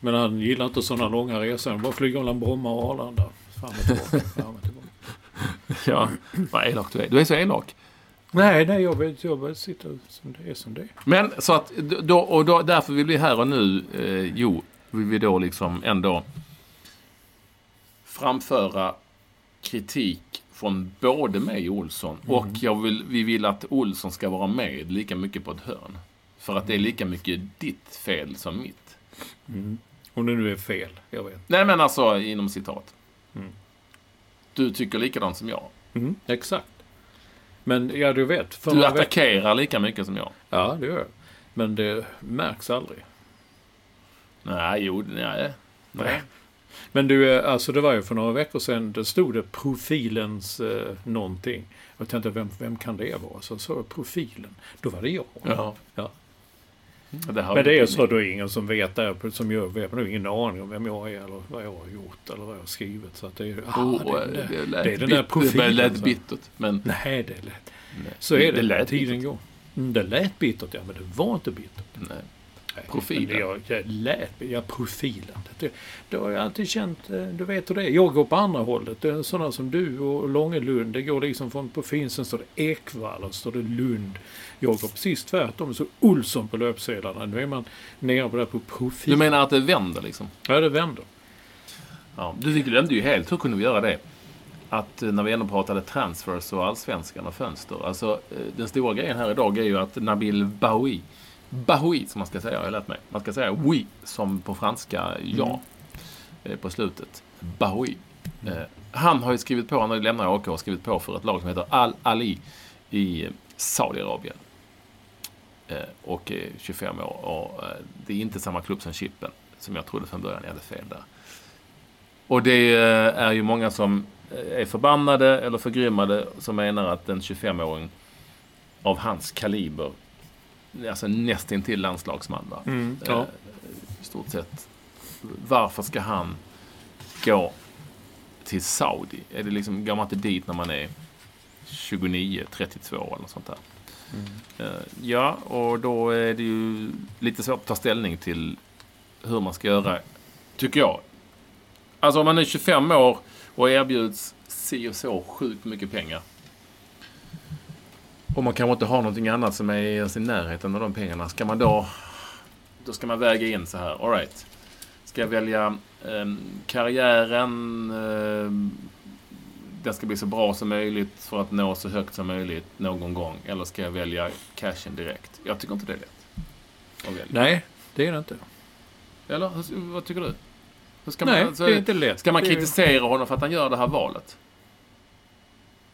Men han gillar inte sådana långa resor. Han bara flyger mellan Bromma och Arlanda. Fram och tillbaka. fram och tillbaka. Ja, vad elak du är. Du är så elak. Nej, nej, jag vet, jag bara sitter som det är som det är. Men så att, då, och då, därför vill vi här och nu, eh, jo, vill vi då liksom ändå framföra kritik från både mig och Olsson. Och jag vill, vi vill att Olsson ska vara med lika mycket på ett hörn. För att det är lika mycket ditt fel som mitt. Om det nu är fel, jag vet. Nej men alltså inom citat. Du tycker likadant som jag. Mm, exakt. Men ja, du vet. Du attackerar lika mycket som jag. Ja, det gör jag. Men det märks aldrig. Nej, jo, nej. nej. Men du, eh, alltså det var ju för några veckor sedan, det stod det profilens eh, någonting. Jag tänkte, vem, vem kan det vara? Så sa jag profilen. Då var det jag. Ja. Ja. Det Men det är så då är ingen som vet det, som jag vet. Har ingen aning om vem jag är eller vad jag har gjort eller vad jag har skrivit. Så det är, ah, Oh, det, den där- det lät det är den där profilen, Det lät bittert. Men Nej, det är lätt. nej. Så är det. Det lät Tiden bittert. går. Mm, det lät bittert, ja. Men det var inte bittert. Nej. Profilen. Jag, jag lät, ja, profilen. Det, det har jag alltid känt, eh, du vet hur det är. Jag går på andra hållet. Det är sådana som du och Långelund. Det går liksom från profilen, sen står det Ekvall och står det Lund. Jag går precis tvärtom. Så Olsson på löpsedlarna. Nu är man nere på det på profil. Du menar att det vänder liksom? Ja, det vänder. Ja, du glömde ju helt, hur kunde vi göra det? Att eh, när vi ändå pratade transfers och allsvenskan och fönster. Alltså eh, den stora grejen här idag är ju att Nabil Bahoui, Bahoui som man ska säga, har jag lärt mig. Man ska säga oui som på franska ja eh, på slutet. Bahoui. Eh, Han har ju skrivit på, han har ju lämnat AK och skrivit på för ett lag som heter Al-Ali i Saudiarabien. Eh, Och är 25 år och det är inte samma klubb som Chippen som jag trodde från början. Jag hade fel där. Och det är ju många som är förbannade eller förgrymmade som menar att en 25-åring av hans kaliber, alltså nästintill landslagsman va? Mm, Eh, ja. I stort sett. Varför ska han gå till Saudi? Är det liksom, går man inte dit när man är 29, 32 eller något sånt där? Eh, Ja, och då är det ju lite svårt att ta ställning till hur man ska göra, tycker jag. Alltså om man är 25 år och erbjuds si och så sjukt mycket pengar. Och man kanske inte har någonting annat som är ens i närheten av de pengarna. Ska man då... Då ska man väga in så här. All right. Ska jag välja eh, karriären? Eh, den ska bli så bra som möjligt för att nå så högt som möjligt någon gång. Eller ska jag välja cashen direkt? Jag tycker inte det är lätt. Nej, det är det inte. Eller vad tycker du? Nej, man, så- det är inte lätt. Ska man kritisera honom för att han gör det här valet?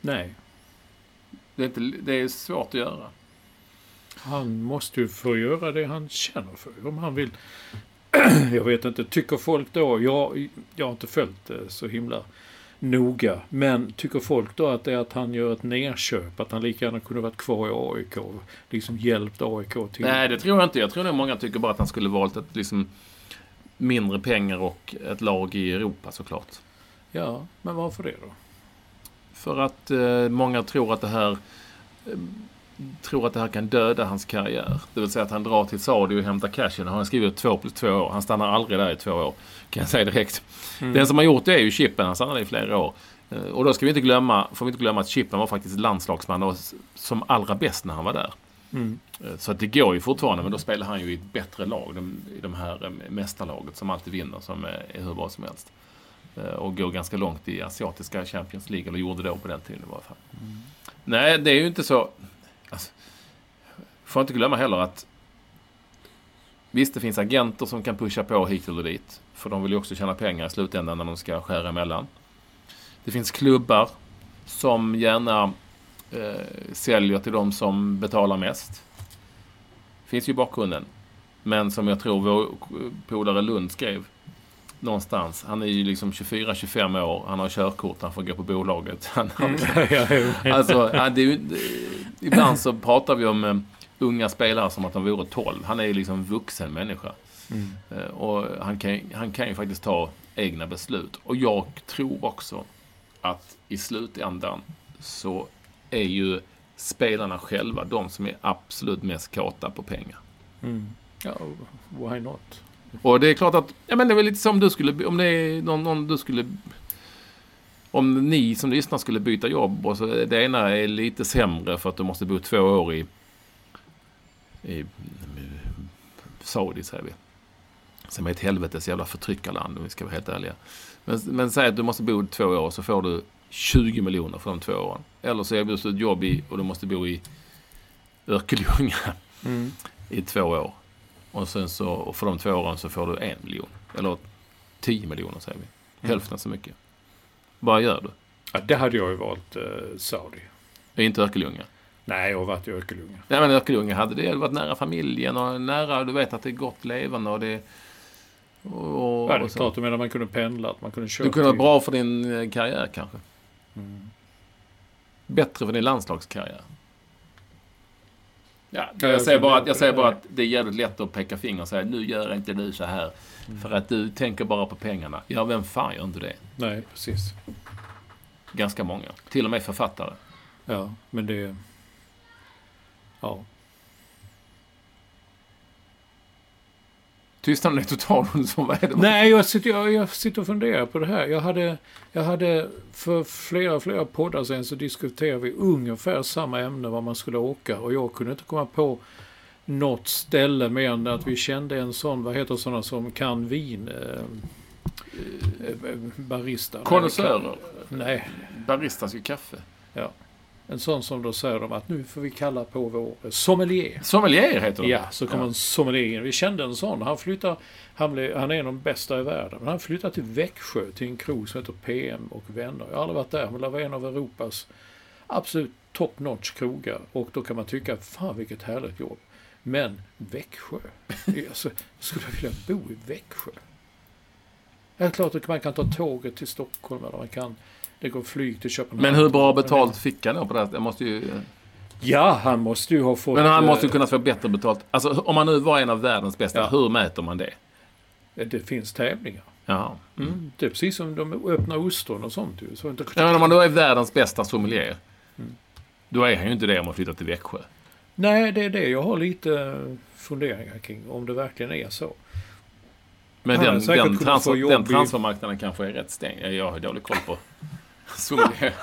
Nej. Det är, inte, det är svårt att göra. Han måste ju få göra det han känner för. Om han vill. jag vet inte. Tycker folk då. Jag, jag har inte följt det så himla noga. Men tycker folk då att det är att han gör ett nerköp. Att han lika gärna kunde varit kvar i AIK. och Liksom hjälpt AIK till. Nej, det tror jag inte. Jag tror nog många tycker bara att han skulle valt ett liksom mindre pengar och ett lag i Europa såklart. Ja, men varför det då? För att eh, många tror att det här eh, tror att det här kan döda hans karriär. Det vill säga att han drar till Saudi och hämtar cashen. Han har skrivit två plus två år. Han stannar aldrig där i två år. Kan jag säga direkt. Den som har gjort det är ju Chippen. Han stannade i flera år. Eh, Och då ska vi inte glömma, får vi inte glömma att Chippen var faktiskt landslagsman och som allra bäst när han var där. Mm. Eh, Så att det går ju fortfarande, men då spelar han ju i ett bättre lag. De, I de här mästarlaget som alltid vinner, som är, är hur bra som helst. Eh, Och går ganska långt i asiatiska Champions League, eller gjorde då på den tiden i varje fall. Nej, det är ju inte så... Alltså, får inte glömma heller att Visst, det finns agenter som kan pusha på hit eller dit. För de vill ju också tjäna pengar i slutändan när de ska skära emellan. Det finns klubbar som gärna eh, säljer till de som betalar mest. Finns ju i bakgrunden. Men som jag tror vår polare Lund skrev någonstans. Han är ju liksom 24-25 år. Han har körkort. Han får gå på bolaget. Han ja, Alltså, är ju, ibland så pratar vi om eh, unga spelare som att de vore 12. Han är ju liksom vuxen människa. Mm. Eh, och han kan, han kan ju faktiskt ta egna beslut. Och jag tror också att i slutändan så är ju spelarna själva de som är absolut mest kåta på pengar. Mm. ja, why not? Och det är klart att, ja men det är väl lite som du skulle, om det är någon, någon du skulle om ni som lyssnar skulle byta jobb och så det ena är lite sämre för att du måste bo två år i, i Saudi säger vi. Som är ett helvetes jävla förtryckarland om vi ska vara helt ärliga. Men, men säg att du måste bo två år så får du 20 miljoner för de två åren. Eller så erbjuds du ett jobb i, och du måste bo i Örkelljunga. Mm. i två år. Och sen så, och för de två åren så får du en miljon. Eller tio miljoner säger vi. Hälften så mycket. Vad gör du? Ja, det hade jag ju valt eh, Saudi. Inte Örkelljunga. Nej, jag har varit i Örkelljunga. Nej men Örkelljunga hade det varit nära familjen och nära, du vet att det är gott levande och det... Och, Ja, det är klart, du menar man kunde pendla, att man kunde köra Det kunde vara bra för din eh, karriär kanske. Mm. Bättre för din landslagskarriär. Ja, Ja, jag, säger bara att, jag säger bara att det är jävligt lätt att peka finger och säga nu gör inte du så här. Mm. För att du tänker bara på pengarna. Ja, vem fan gör inte det? Nej, precis. Ganska många. Till och med författare. Ja, men det... Ja. Tystnaden är total. Så vad är det? Nej, jag sitter, jag, jag sitter och funderar på det här. Jag hade, jag hade för flera, flera poddar sen så diskuterade vi ungefär samma ämne, vad man skulle åka. Och jag kunde inte komma på något ställe mer än att vi kände en sån, vad heter sådana som kan vin? Eh, eh, barista. Nej, Konnässörer. Nej, Baristas ju kaffe. En sån som då säger de att nu får vi kalla på vår sommelier. Sommelier heter de. Ja, så kom Ja. en sommelier. Vi kände en sån. Han flyttar, han, blev, han är en av de bästa i världen. Men han flyttade till Växjö till en krog som heter PM och vänner. Jag har aldrig varit där, men det var en av Europas absolut top notch krogar. Och då kan man tycka, fan vilket härligt jobb. Men Växjö, alltså, skulle jag vilja bo i Växjö? Ja, det är klart att man kan ta tåget till Stockholm eller man kan, det går flyg till Köpenhamn. Men hur bra betalt fick han då på det? Jag måste ju... Ja, han måste ju ha fått... Men han eh, måste ju kunna få bättre betalt. Alltså om man nu var en av världens bästa, Ja. hur mäter man det? Det finns tävlingar. Jaha. Mm. Det är precis som de öppnar ostron och sånt ju. Så inte... Ja, men om man då är världens bästa sommelier. Mm. Då är han ju inte det om man flyttar till Växjö. Nej, det är det jag har lite funderingar kring. Om det verkligen är så. Men Han den, den, transfer, den transfermarknaden kanske är rätt stängd. Jag har dålig koll på sommelier.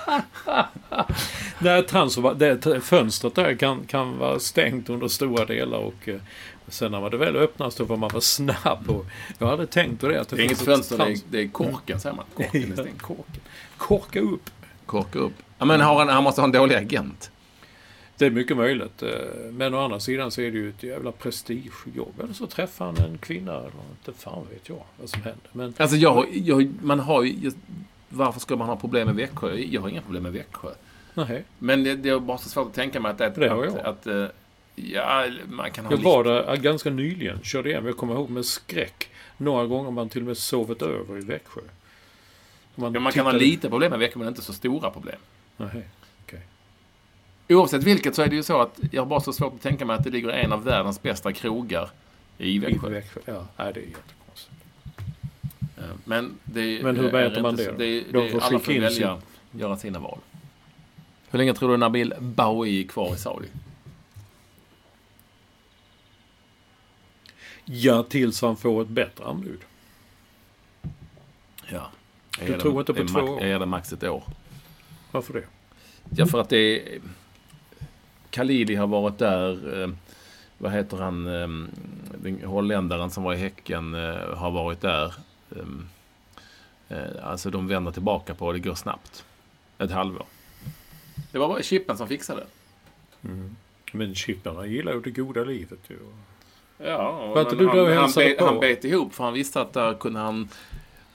Nej, transfer, det, fönstret där kan, kan vara stängt under stora delar och eh, sen när det väl öppnas då får man vara snabb. Och jag hade tänkt på det. Att det Det är inget fönster, det är, det är korken säger man. Korken är. Korken. Korka upp. Korka upp. Ja, men har han, han måste ha en dålig agent. Det är mycket möjligt. eh, Men å andra sidan så är det ju ett jävla prestigejobb. Eller så träffar han en kvinna. Eller inte fan vet jag vad som händer. Men Alltså jag, jag, man har ju... Varför ska man ha problem med Växjö? Jag har inga problem med Växjö. nej. Men det, det är bara så svårt att tänka mig att det är ett- Det har att, jag. att, eh, Ja, man kan ha Jag lite- var där ganska nyligen. Körde hem. Jag kommer ihåg med skräck. Några gånger man till och med sovit över i Växjö. Man, Ja, man kan ha tittade- lite problem med Växjö, men inte så stora problem. Nej. Oavsett vilket så är det ju så att jag har bara så svårt att tänka mig att det ligger en av världens bästa krogar i I Växjö. Växjö. Ja, nej, det är jättekonstigt. Eh, Men, det, Men hur är mäter man det så- då? det, De det får alla får välja, göra sina val. Hur länge tror du Nabil Bahoui är kvar i Saudi? Ja, tills han får ett bättre anbud. Ja. Du ger tror det- inte på det är två år? Ger det max ett år. Varför det? Ja, för att det är... Khalidi har varit där. Eh, vad heter han? Eh, den holländaren som var i Häcken eh, har varit där. Eh, eh, alltså de vänder tillbaka på det. Det går snabbt. Ett halvår. Det var bara Chippen som fixade det. Men chipparna gillar ju det goda livet ju. Ja, men du och han, han, bet, han bet ihop för han visste att där kunde han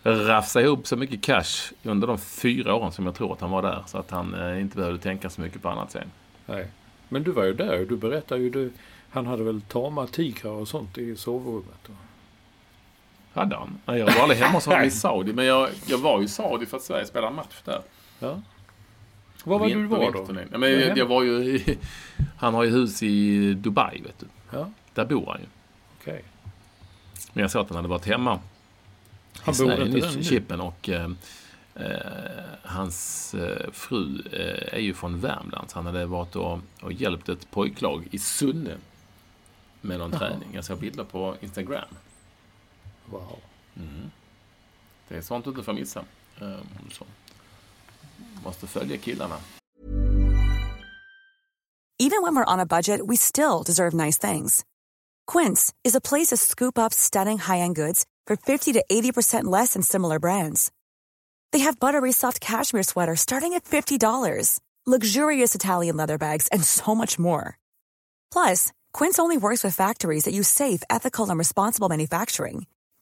rafsa ihop så mycket cash under de fyra åren som jag tror att han var där. Så att han eh, inte behövde tänka så mycket på annat sen. Nej. Men du var ju där. Du berättade ju. Du, han hade väl tama tigrar och sånt i sovrummet. Hade han? Nej, jag var aldrig hemma hos honom i Saudi. Men jag, jag var i Saudi för att Sverige spelade en match där. Ja. Var var du på var då? Ja, men jag, jag var ju i, Han har ju hus i Dubai, vet du. Ja, Där bor han ju. okej. Men jag sa att han hade varit hemma. Han i Sverige bor inte där nu? Chippen och eh, eh, hans eh, fru eh, är ju från Värmland. Så han hade varit och, och hjälpt ett pojklag i Sunne med någon Jaha. träning. Jag såg bilder på Instagram. Wow. Det är sånt du inte får missa. Eh, så. Måste följa killarna. Even when we're on a budget, we still deserve nice things. Quince is a place to scoop up stunning high-end goods for 50 to 80% less than similar brands. They have buttery soft cashmere sweaters starting at $50, luxurious Italian leather bags, and so much more. Plus, Quince only works with factories that use safe, ethical, and responsible manufacturing.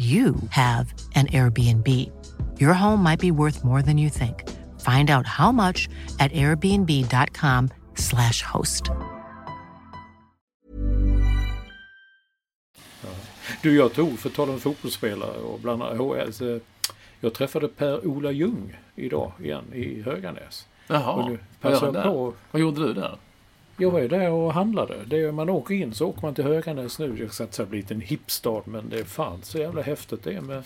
you have an Airbnb. Your home might be worth more than you think. Find out how much at airbnb.com/slash host. Du, jag tog, för att tala om fotbollsspelare och bland annat HL, jag träffade Per-Ola Ljung idag igen i Höganäs. Jaha, gör på. vad gjorde du där? Jag var ju där och handlade. Det är, man åker in så åker man till Höganäs nu. Jag ska inte säga blivit en hipstad men det är fan så jävla häftigt det är med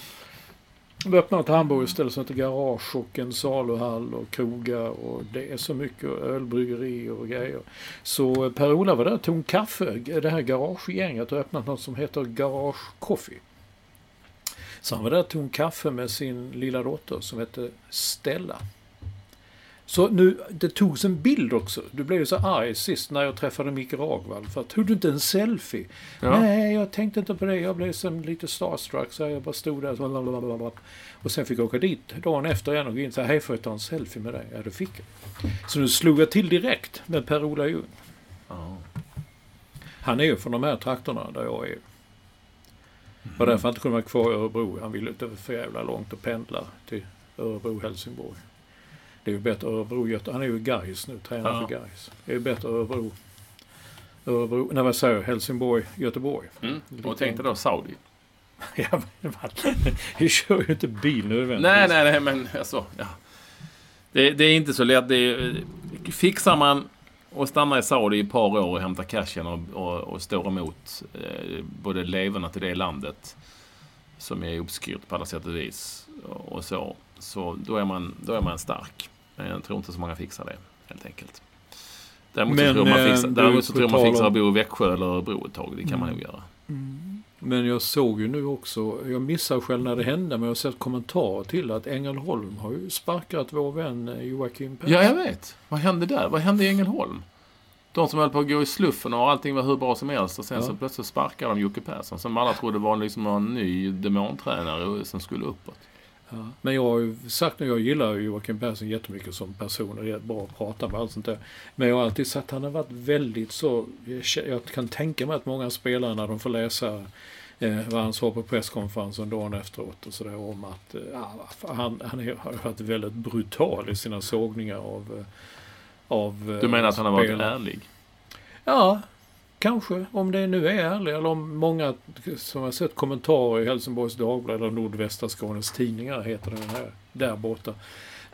vi öppnar ett hamburgerställe som heter Garage och en saluhall och krogar och det är så mycket ölbryggerier och grejer. Så eh, Per-Ola var där och tog en kaffe. Det här garagegänget har öppnat något som heter Garage Coffee. Så han var där och tog en kaffe med sin lilla dotter som hette Stella. Så nu, det togs en bild också. Du blev ju så arg sist när jag träffade Micke Ragvall. För att, tog du inte en selfie? Ja. Nej, jag tänkte inte på det. Jag blev som lite starstruck så jag bara stod där så. Och sen fick jag åka dit dagen efter igen och gå in och säga hej får jag ta en selfie med dig? Ja, det fick jag. Så nu slog jag till direkt med Per-Ola Ljung. Ja. Han är ju från de här trakterna där jag är. Och därför han inte kunde vara kvar i Örebro. Han ville inte för jävla långt och pendla till Örebro, Helsingborg. Det är ju bättre Örebro, Göte- Han är ju Gais nu, tränar Ja. för Gais. Det är ju bättre Örebro. Örebro, nej vad säger jag, Helsingborg, Göteborg. Mm. Och tänkte då Saudi? Ja, men Vi kör ju inte bil nödvändigtvis. Nej, nej, nej, men alltså, ja. Det, det är inte så lätt. Det är, fixar man och stannar i Saudi i ett par år och hämtar cashen och, och, och står emot eh, både leverna till det landet som är uppskyrt på alla sätt och vis och så, så då, är man, då är man stark. Men jag tror inte så många fixar det, helt enkelt. Däremot Men, så tror man eh, fixar, däremot så tror man fixar att bo i Växjö eller Örebro ett tag. Det kan man Mm. nog göra. Men jag såg ju nu också, jag missade själv när det hände, men jag har sett kommentarer till att Ängelholm har ju sparkat vår vän eh, Joakim Persson. Ja, jag vet. Vad hände där? Vad hände i Ängelholm? De som höll på att gå i sluffen och allting var hur bra som helst och sen Ja. så plötsligt sparkade de Jocke Persson som alla trodde var liksom någon ny demontränare som skulle uppåt. Ja. Men jag har ju sagt nu, jag gillar ju Joakim Persson jättemycket som person och det är bra att prata med allt sånt där. Men jag har alltid sagt att han har varit väldigt så, jag kan tänka mig att många spelare när de får läsa eh, vad han sa på presskonferensen dagen efteråt och sådär om att eh, han, han har varit väldigt brutal i sina sågningar av, eh, av Du menar att han har varit ärlig? Ja, kanske. Om det nu är ärligt. Eller om många som har sett kommentarer i Helsingborgs Dagblad eller Nordvästra Skånes Tidningar heter den här, där borta.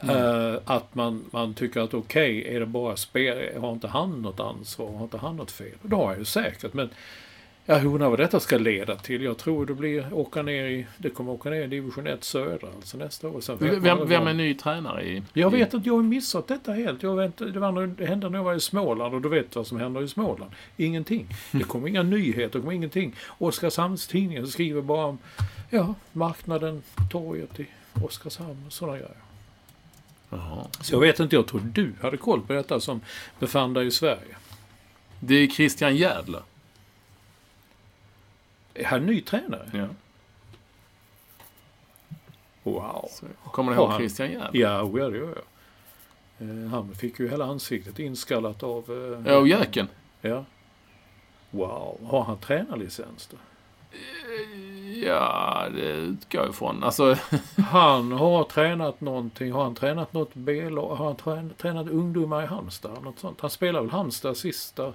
Eh, att man, man tycker att okej, är det bara spel, har inte han något ansvar, har inte han något fel? Det har han ju säkert. Men ja, hur undrar vad detta ska leda till. Jag tror det blir åka ner i, det kommer åka ner i division 1 södra alltså nästa år. Sen Vem, vem är ny tränare i? jag vet att jag har missat detta helt. Jag vet, det, var det hände när jag var i Småland och du vet vad som händer i Småland. Ingenting. Det kommer inga nyheter, det kommer ingenting. Oskarshamns tidningen skriver bara om ja, marknaden, torget i Oskarshamn och sådana grejer. Jaha. Så jag vet inte, jag tror du hade koll på detta som befann dig i Sverige. Det är Christian Järdler. Är han ny tränare? Ja. Wow. Så, kommer ni Har ihåg han- Christian? Ja, oh ja, det gör jag. Eh, Han fick ju hela ansiktet inskallat av... eh, Ja, och Jöken. Ja. Wow. Har han tränarlicens då? Ja, det utgår jag ifrån. Alltså, Han har tränat någonting. Har han tränat något B-lag? Har han tränat, tränat ungdomar i Halmstad? Något sånt? Han spelade väl Halmstad sista...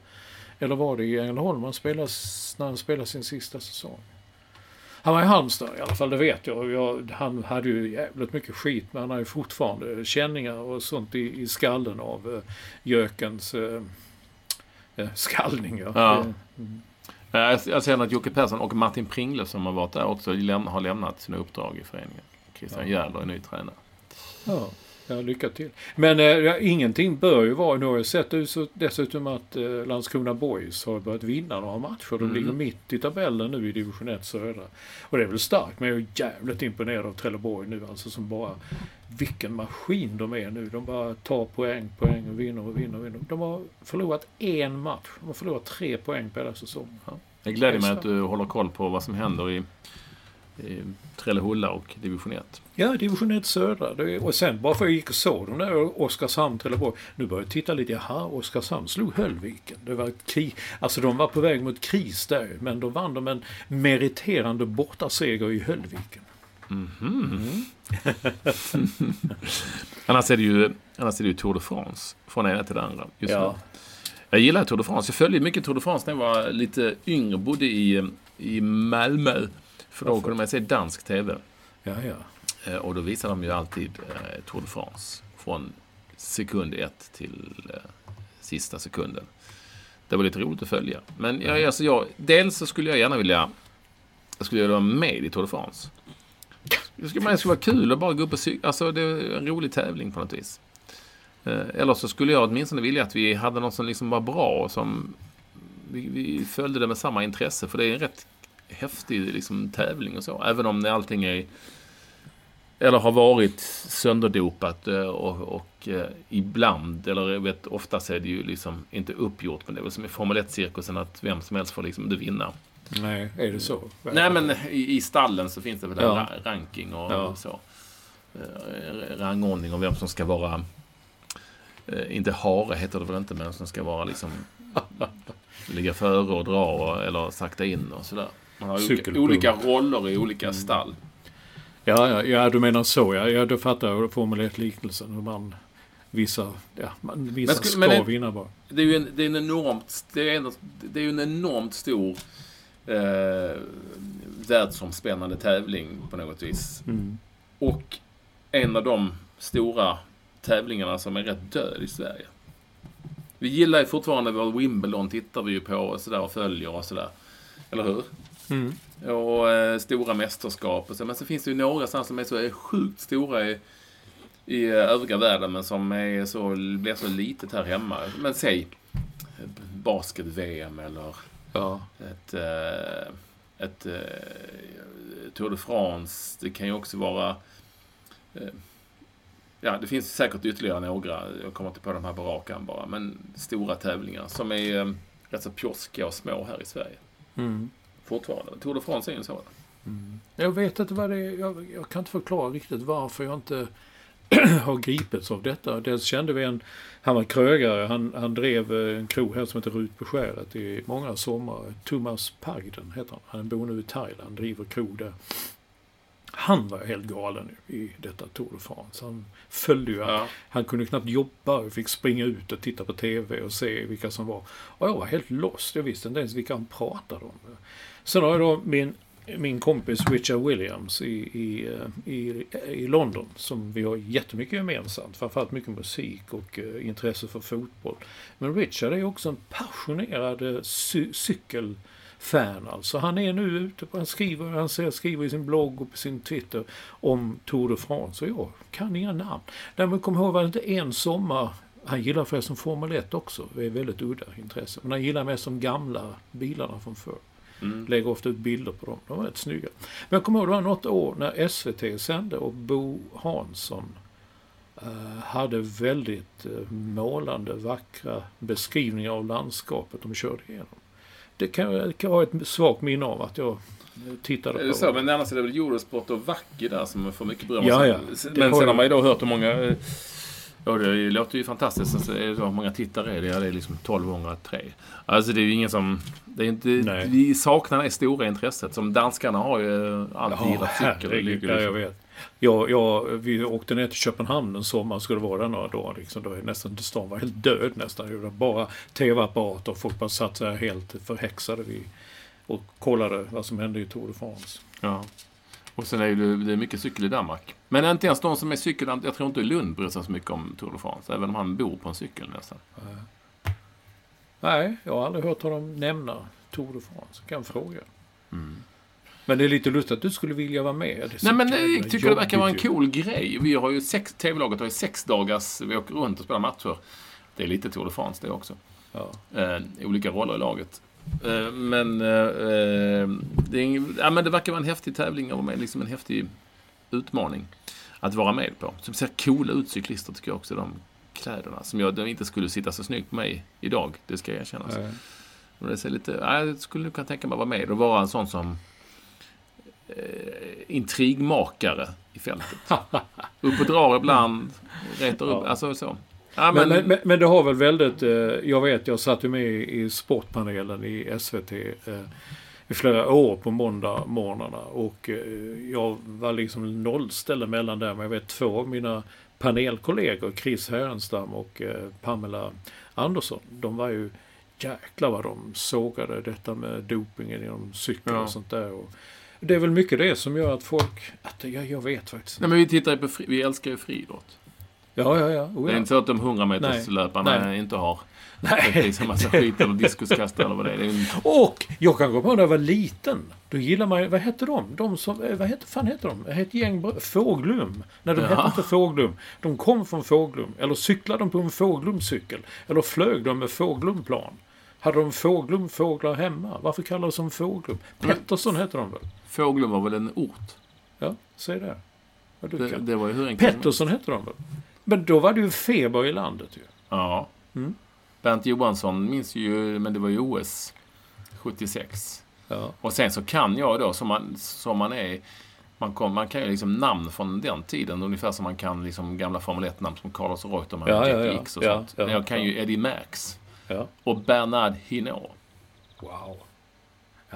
Eller var det i Ängelholm han spelade, när han spelade sin sista säsong? Han var i Halmstad i alla fall, det vet jag. jag. Han hade ju jävligt mycket skit, men han har ju fortfarande känningar och sånt i, i skallen av uh, Jökens uh, uh, skallning. Ja. Ja. Mm. jag ser att Jocke Persson och Martin Pringle som har varit där också läm- har lämnat sina uppdrag i föreningen. Christian Jähler är ny tränare. Ja, ja, lycka till. Men eh, ja, ingenting bör ju vara... Nu har jag sett dessutom att eh, Landskrona Boys har börjat vinna några matcher. De Mm. ligger mitt i tabellen nu i division 1 södra. Och det är väl starkt, men jag är jävligt imponerad av Trelleborg nu alltså som bara... Vilken maskin de är nu. De bara tar poäng, poäng och vinner och vinner och vinner. De har förlorat en match. De har förlorat tre poäng på hela säsongen. Det gläder mig att du håller koll på vad som händer i Trellehulla och division 1. Ja, division 1 södra. Och sen bara för att jag gick och såg de där Oskarshamn, Trelleborg. Nu börjar jag titta lite. Jaha, Oskarshamn slog Höllviken. Det var krig. Alltså de var på väg mot kris där. Men då vann de en meriterande bortaseger i Höllviken. Annars är, det ju, annars är det ju Tour de France. Från ena till det andra. Just Ja. nu. Jag gillar Tour de France. Jag följde mycket Tour de France när jag var lite yngre. Bodde i, i Malmö. För då Varför? kunde man se dansk TV. Ja, ja. Eh, Och då visade de ju alltid eh, Tour de France. Från sekund ett till eh, sista sekunden. Det var lite roligt att följa. Men jag, alltså jag, dels så skulle jag gärna vilja jag skulle vilja vara med i Tour de France. Det skulle, det skulle vara kul att bara gå upp och cykla. Alltså det är en rolig tävling på något vis. Eh, Eller så skulle jag åtminstone vilja att vi hade något som liksom var bra och som vi, vi följde det med samma intresse. För det är en rätt häftig liksom, tävling och så. Även om allting är eller har varit sönderdopat eh, och, och eh, ibland, eller jag vet oftast är det ju liksom inte uppgjort, men det är väl som i Formel 1-cirkusen att vem som helst får liksom inte vinna. Nej, är det så? Nej, men i, i stallen så finns det väl en Ja. ra- ranking och, Ja. och så. Eh, Rangordning om vem som ska vara, eh, inte hare heter det väl inte, men som ska vara liksom ligga före och dra och, eller sakta in och sådär. Man har olika, olika roller i olika stall. Ja, ja, ja, du menar så. Ja, ja då fattar jag Formel 1-liknelsen. Hur man... Vissa, ja, man, vissa Men skulle- ska men det- vinna bara. Det är ju en, det är en enormt, det är en, det är en enormt stor eh, världsomspännande tävling på något vis. Mm. Och en av de stora tävlingarna som är rätt död i Sverige. Vi gillar ju fortfarande vad Wimbledon tittar vi ju på och sådär och följer och sådär. Eller hur? Mm. Och eh, stora mästerskap och så. Men så finns det ju några sådana som är så sjukt stora i, i eh, övriga världen men som är så, blir så litet här hemma. Men säg basket-VM eller Ja. ett, eh, ett eh, Tour de France. Det kan ju också vara... Eh, ja, det finns säkert ytterligare några. Jag kommer inte på de här på rak bara. Men stora tävlingar som är eh, rätt så pjoskiga och små här i Sverige. Mm. Fortfarande. Tour de France är en sådan. Jag vet inte vad det är. Jag, jag kan inte förklara riktigt varför jag inte har gripits av detta. Dels kände vi en, han var krögare, han, han drev eh, en krog här som heter Rut på skäret i många sommar. Thomas Pagden heter han. Han bor nu i Thailand, driver krog där. Han var helt galen i detta Tour de France. Han följde ju, Ja. han kunde knappt jobba och fick springa ut och titta på TV och se vilka som var. Och jag var helt lost. Jag visste inte ens vilka han pratade om. Sen har jag då min, min kompis Richard Williams i, i, i, i London som vi har jättemycket gemensamt. Framförallt mycket musik och eh, intresse för fotboll. Men Richard är också en passionerad eh, cy- cykelfan alltså. Han är nu ute på, han skriver, han säger- skriver i sin blogg och på sin Twitter om Tour de France. Och jag kan inga namn. Däremot kom ihåg var det inte en sommar han gillar förresten Formel 1 också. Det är väldigt udda intresse. Men han gillar mest de gamla bilarna från förr. Mm. Lägger ofta ut bilder på dem. De var rätt snygga. Men jag kommer ihåg det var något år när SVT sände och Bo Hansson eh, hade väldigt eh, målande, vackra beskrivningar av landskapet de körde igenom. Det kan, jag- kan ha ett svagt minne av att jag tittade Är på. det så? Men annars är det väl Eurosport och Vacki där som får mycket beröm. Ja, ja. Men sen har man ju då hört hur många eh, Ja, det låter ju fantastiskt. Alltså, så många tittare är det? Ja, det är liksom 1203. Alltså det är ju ingen som... Det är inte, Nej. vi saknar det stora intresset. Som danskarna har ju alltid gillat cykel. Det herregud, ligger ja, jag liksom- vet. Jag, jag, vi åkte ner till Köpenhamn en sommar, skulle vara där några dagar. Liksom, då nästan, stan var helt död nästan. Det bara tv-apparater och folk bara satt så här helt förhäxade vid, och kollade vad som hände i Tour de France. Ja. Och sen är det, det är mycket cykel i Danmark. Men inte ens de som är cykel... Jag tror inte Lund bryr sig så mycket om Tour de France. Även om han bor på en cykel nästan. Nej, jag har aldrig hört honom nämna Tour de France. Kan fråga. Men det är lite lustigt att du skulle vilja vara med. Nej men jag tycker det verkar vara en cool grej. Vi har ju sex... TV-laget har ju sex dagars... Vi åker runt och spelar matcher. Det är lite Tour de France det också. Ja. eh, olika roller i laget. Eh, men, eh, det är ing- ja, men det verkar vara en häftig tävling och med liksom en häftig utmaning att vara med på. Som ser coola ut cyklister tycker jag också, de kläderna. Som jag de inte skulle sitta så snyggt på mig idag, det ska jag erkänna. Nej. Och det ser lite, ja, jag skulle nog kunna tänka mig att vara med och vara en sån som eh, intrigmakare i fältet. upp och drar ibland, retar upp, Ja. alltså så. Ja, Men, men, men, men det har väl väldigt, eh, jag vet jag satt ju med i, sportpanelen i SVT eh, i flera år på måndag morgnarna och eh, jag var liksom nollställd mellan där men jag vet två av mina panelkollegor, Chris Härenstam och Pamela Andersson, de var ju jäklar vad de sågade detta med dopingen inom cykel Ja. och sånt där. Och det är väl mycket det som gör att folk, att, jag, jag vet faktiskt Nej, men vi tittar ju på, fri, vi älskar ju friidrott. Ja, ja, ja. Oh, Det är ja. inte så att de 100 meters löparna inte har Nej. precis en massa skit eller diskuskastare eller vad det är. det är en, Och jag kan gå på när jag var liten. Då gillar man vad hette de? De som, eh, vad hette, fan hette de? Ett gäng, Fåglum. Nej, de hette Ja. inte Fåglum. De kom från Fåglum. Eller cyklade de på en Fåglumcykel. Eller flög de med Fåglumplan. Hade de Fåglum fåglar hemma? Varför kallades de Fåglum? Pettersson hette de väl? Fåglum var väl en ort? Ja, säg det. Det, det var ju. Pettersson hette de väl? Men då var det ju feber i landet ju. Ja. Mm. Bernt Johansson minns ju, men det var ju OS 76. Ja. Och sen så kan jag då, som man, som man är, man, kom, man kan ju liksom namn från den tiden, ungefär som man kan liksom gamla Formel 1-namn som Carlos Reutemann Ja, ja, ja. X och sånt. ja, jag kan ju Eddie Max ja. och Bernard Hinault. Wow.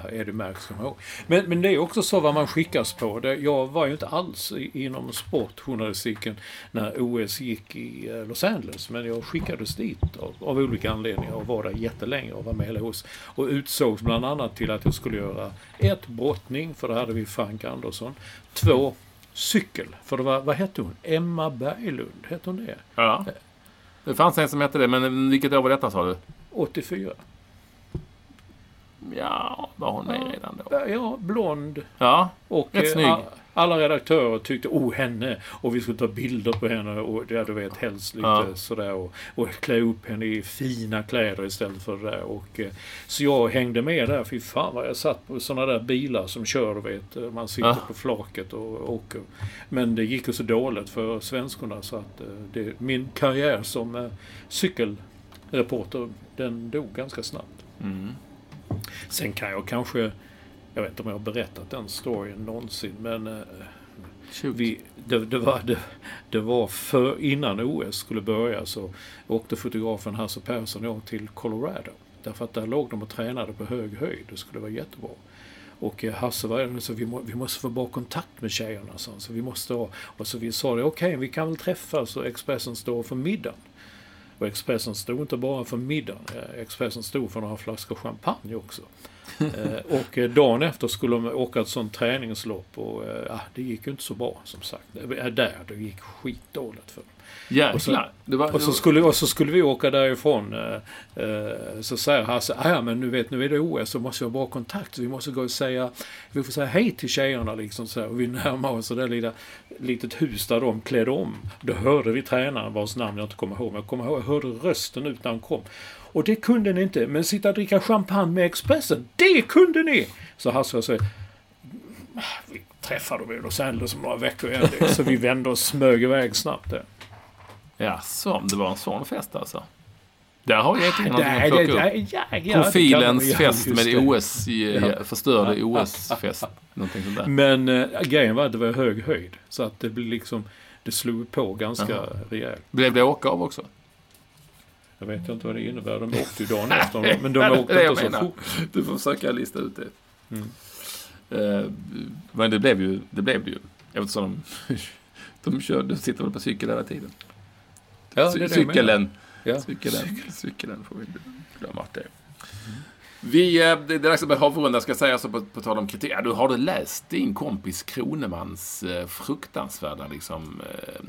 Eddie Merckx kommer ihåg. Men, men det är också så vad man skickas på. Det, jag var ju inte alls inom sportjournalistiken när OS gick i eh, Los Angeles. Men jag skickades dit av, av olika anledningar och var där jättelänge och var med hela OS. Och utsågs bland annat till att jag skulle göra ett, brottning, för då hade vi Frank Andersson. Två, cykel, för det var, vad hette hon? Emma Berglund, hette hon det? Ja. Det fanns en som hette det, men vilket år var detta sa du? 84. Ja, var hon med redan då? Ja, blond, Ja, Och Rätt eh, snygg. alla redaktörer tyckte oh henne och vi skulle ta bilder på henne och det du vet helst lite Ja. sådär och, och klä upp henne i fina kläder istället för det där. Och, eh, så jag hängde med där. Fy fan vad jag satt på sådana där bilar som kör du vet. eh, Man sitter Ja. på flaket och åker. Men det gick ju så dåligt för svenskorna så att det, min karriär som cykelreporter den dog ganska snabbt. mm. Sen kan jag kanske, jag vet inte om jag har berättat den storyn någonsin, men eh, vi, det, det, var, det, det var för, innan OS skulle börja så åkte fotografen Hasse Persson och jag till Colorado. Därför att där låg de och tränade på hög höjd. Det skulle vara jättebra. Och eh, Hasse var så vi, må, vi måste få bra kontakt med tjejerna. Så, så vi måste ha, och så vi sa det, okej vi kan väl träffas och Expressen står för middagen. Och Expressen stod inte bara för middagen. eh, Expressen stod för några flaskor champagne också. Eh, och eh, dagen efter skulle de åka ett sånt träningslopp och ja, det gick ju inte så bra som sagt. Där, det gick skitdåligt för dem. Och så- Jäklar. Var, Och så skulle, och så skulle vi åka därifrån. Eh, eh, så säger Hasse, "Ah, ja men nu vet, nu är det OS så måste vi ha bra kontakt. Så vi måste gå och säga, vi får säga hej till tjejerna liksom så. Och vi närmar oss det lilla litet hus där de klädde om. Då hörde vi tränaren vars namn jag inte kommer ihåg. Men jag kommer ihåg, jag hörde rösten ut när han kom. Och det kunde ni inte. Men sitta och dricka champagne med Expressen, det kunde ni! Så Hasse och säger, vi träffade dem i Los Angeles om några veckor igen. Så vi vände och smög iväg snabbt där. Ja, så, det var en sån fest alltså. Där har Getinge någonting att plocka upp. ja, ja, Profilens fest med. OS, Ja. förstörde. OS-fest. Någonting sånt där. Men äh, grejen var att det var hög höjd. Så att det blev liksom... det slog på ganska Jaha. rejält. Blev det åka av också? Jag vet inte vad det innebär. De åkte ju dagen efter. Men de åkte inte så fort. Du får försöka lista ut det. Mm. Eh, men det blev ju det blev det ju. Eftersom de, de körde, de sitter väl på cykel hela tiden. Ja, det cykeln, Ja. cykeln, cykeln får vi inte glömma att det är. Vi, eh, det är dags att börja avrunda. Ska jag säga så på, på tal om kritik. Ja, du, har du läst din kompis Kronemans eh, fruktansvärda liksom, eh,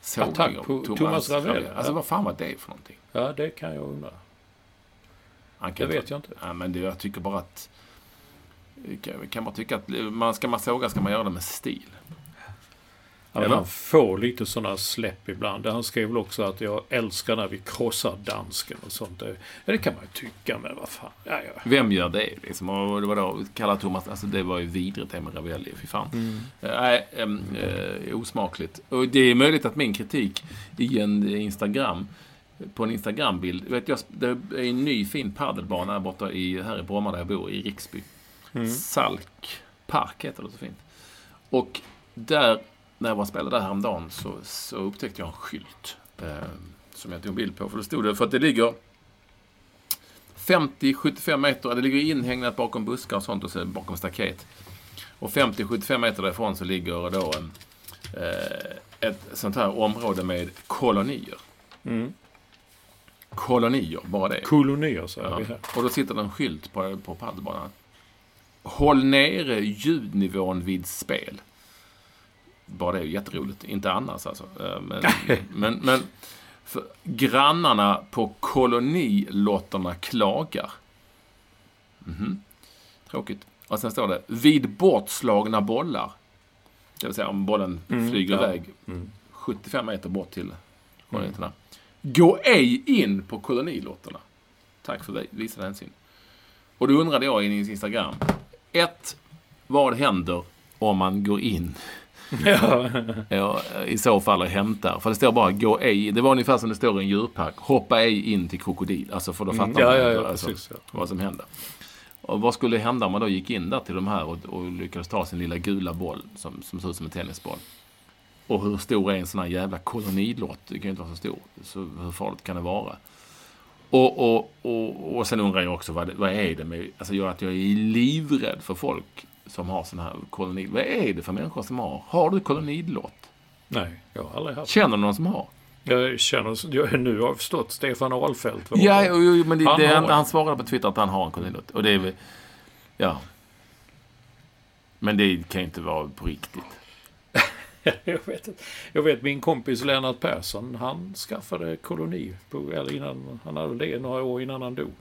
sågning Attack på Thomas Ravel, Alltså ja. vad fan var det för någonting? ja, det kan jag undra. Han Det vet jag inte. Ja, men det, jag tycker bara att... Kan, kan man tycka att man, ska man såga ska man göra det med stil. Eller? han får lite sådana släpp ibland. Han skrev väl också att jag älskar när vi krossar dansken och sånt. Det, ja, det kan man ju tycka, men vad fan. Ja, ja. Vem gör det? Liksom? Och det var då, kalla Thomas, alltså det var ju vidrigt det med Ravelli, fy fan. Mm. Eh, Nej, ehm, eh, osmakligt. Och det är möjligt att min kritik i en Instagram, på en Instagrambild, vet jag, det är en ny fin padelbana här borta i, här i Bromma där jag bor, i Riksby. Mm. Salk Park heter det så fint. Och där, när jag var spelade där häromdagen så, så upptäckte jag en skylt. Eh, som jag tog en bild på. För det stod det, för att det ligger 50-75 meter, det ligger inhägnat bakom buskar och sånt och så bakom staket. Och 50-75 meter därifrån så ligger då en, eh, ett sånt här område med kolonier. Mm. Kolonier, bara det. Kolonier, säger Ja. vi här. Och då sitter det en skylt på, på padelbanan. Håll nere ljudnivån vid spel. Bara det är ju jätteroligt. Inte annars alltså. Eh, Men, men, men grannarna på kolonilotterna klagar. Mhm. Tråkigt. Och sen står det vid bortslagna bollar. Det vill säga om bollen Mm, flyger ja. iväg Mm. 75 meter bort till koloniterna. Gå ej in på kolonilotterna. Tack för vi- visad hänsyn. Och då undrade jag i din Instagram. Ett, vad händer om man går in Ja. ja, i så fall och hämtar? För det står bara gå ej. Det var ungefär som det står i en djurpark. Hoppa ej in till krokodil. Alltså för då fattar Mm, ja, man ja, alltså, precis, vad som händer. Och vad skulle hända om man då gick in där till de här och, och lyckades ta sin lilla gula boll som, som ser ut som en tennisboll? Och hur stor är en sån här jävla kolonilott? Det kan ju inte vara så stor. Så hur farligt kan det vara? Och, och, och, och sen undrar jag också vad, vad är det med, alltså jag, att jag är livrädd för folk som har sån här koloni. Vad är det för människor som har? Har du kolonilott? Nej, jag har aldrig haft. Känner du någon som har? Jag känner, jag, nu har jag förstått Stefan Ahlfeldt. Ja, jo, jo, men det, Han det, har han, han svarade på Twitter att han har en kolonilott. Och det är väl, ja. Men det kan ju inte vara på riktigt. jag, vet, jag vet min kompis Lennart Persson, han skaffade koloni. På, eller innan, han hade det några år innan han dog.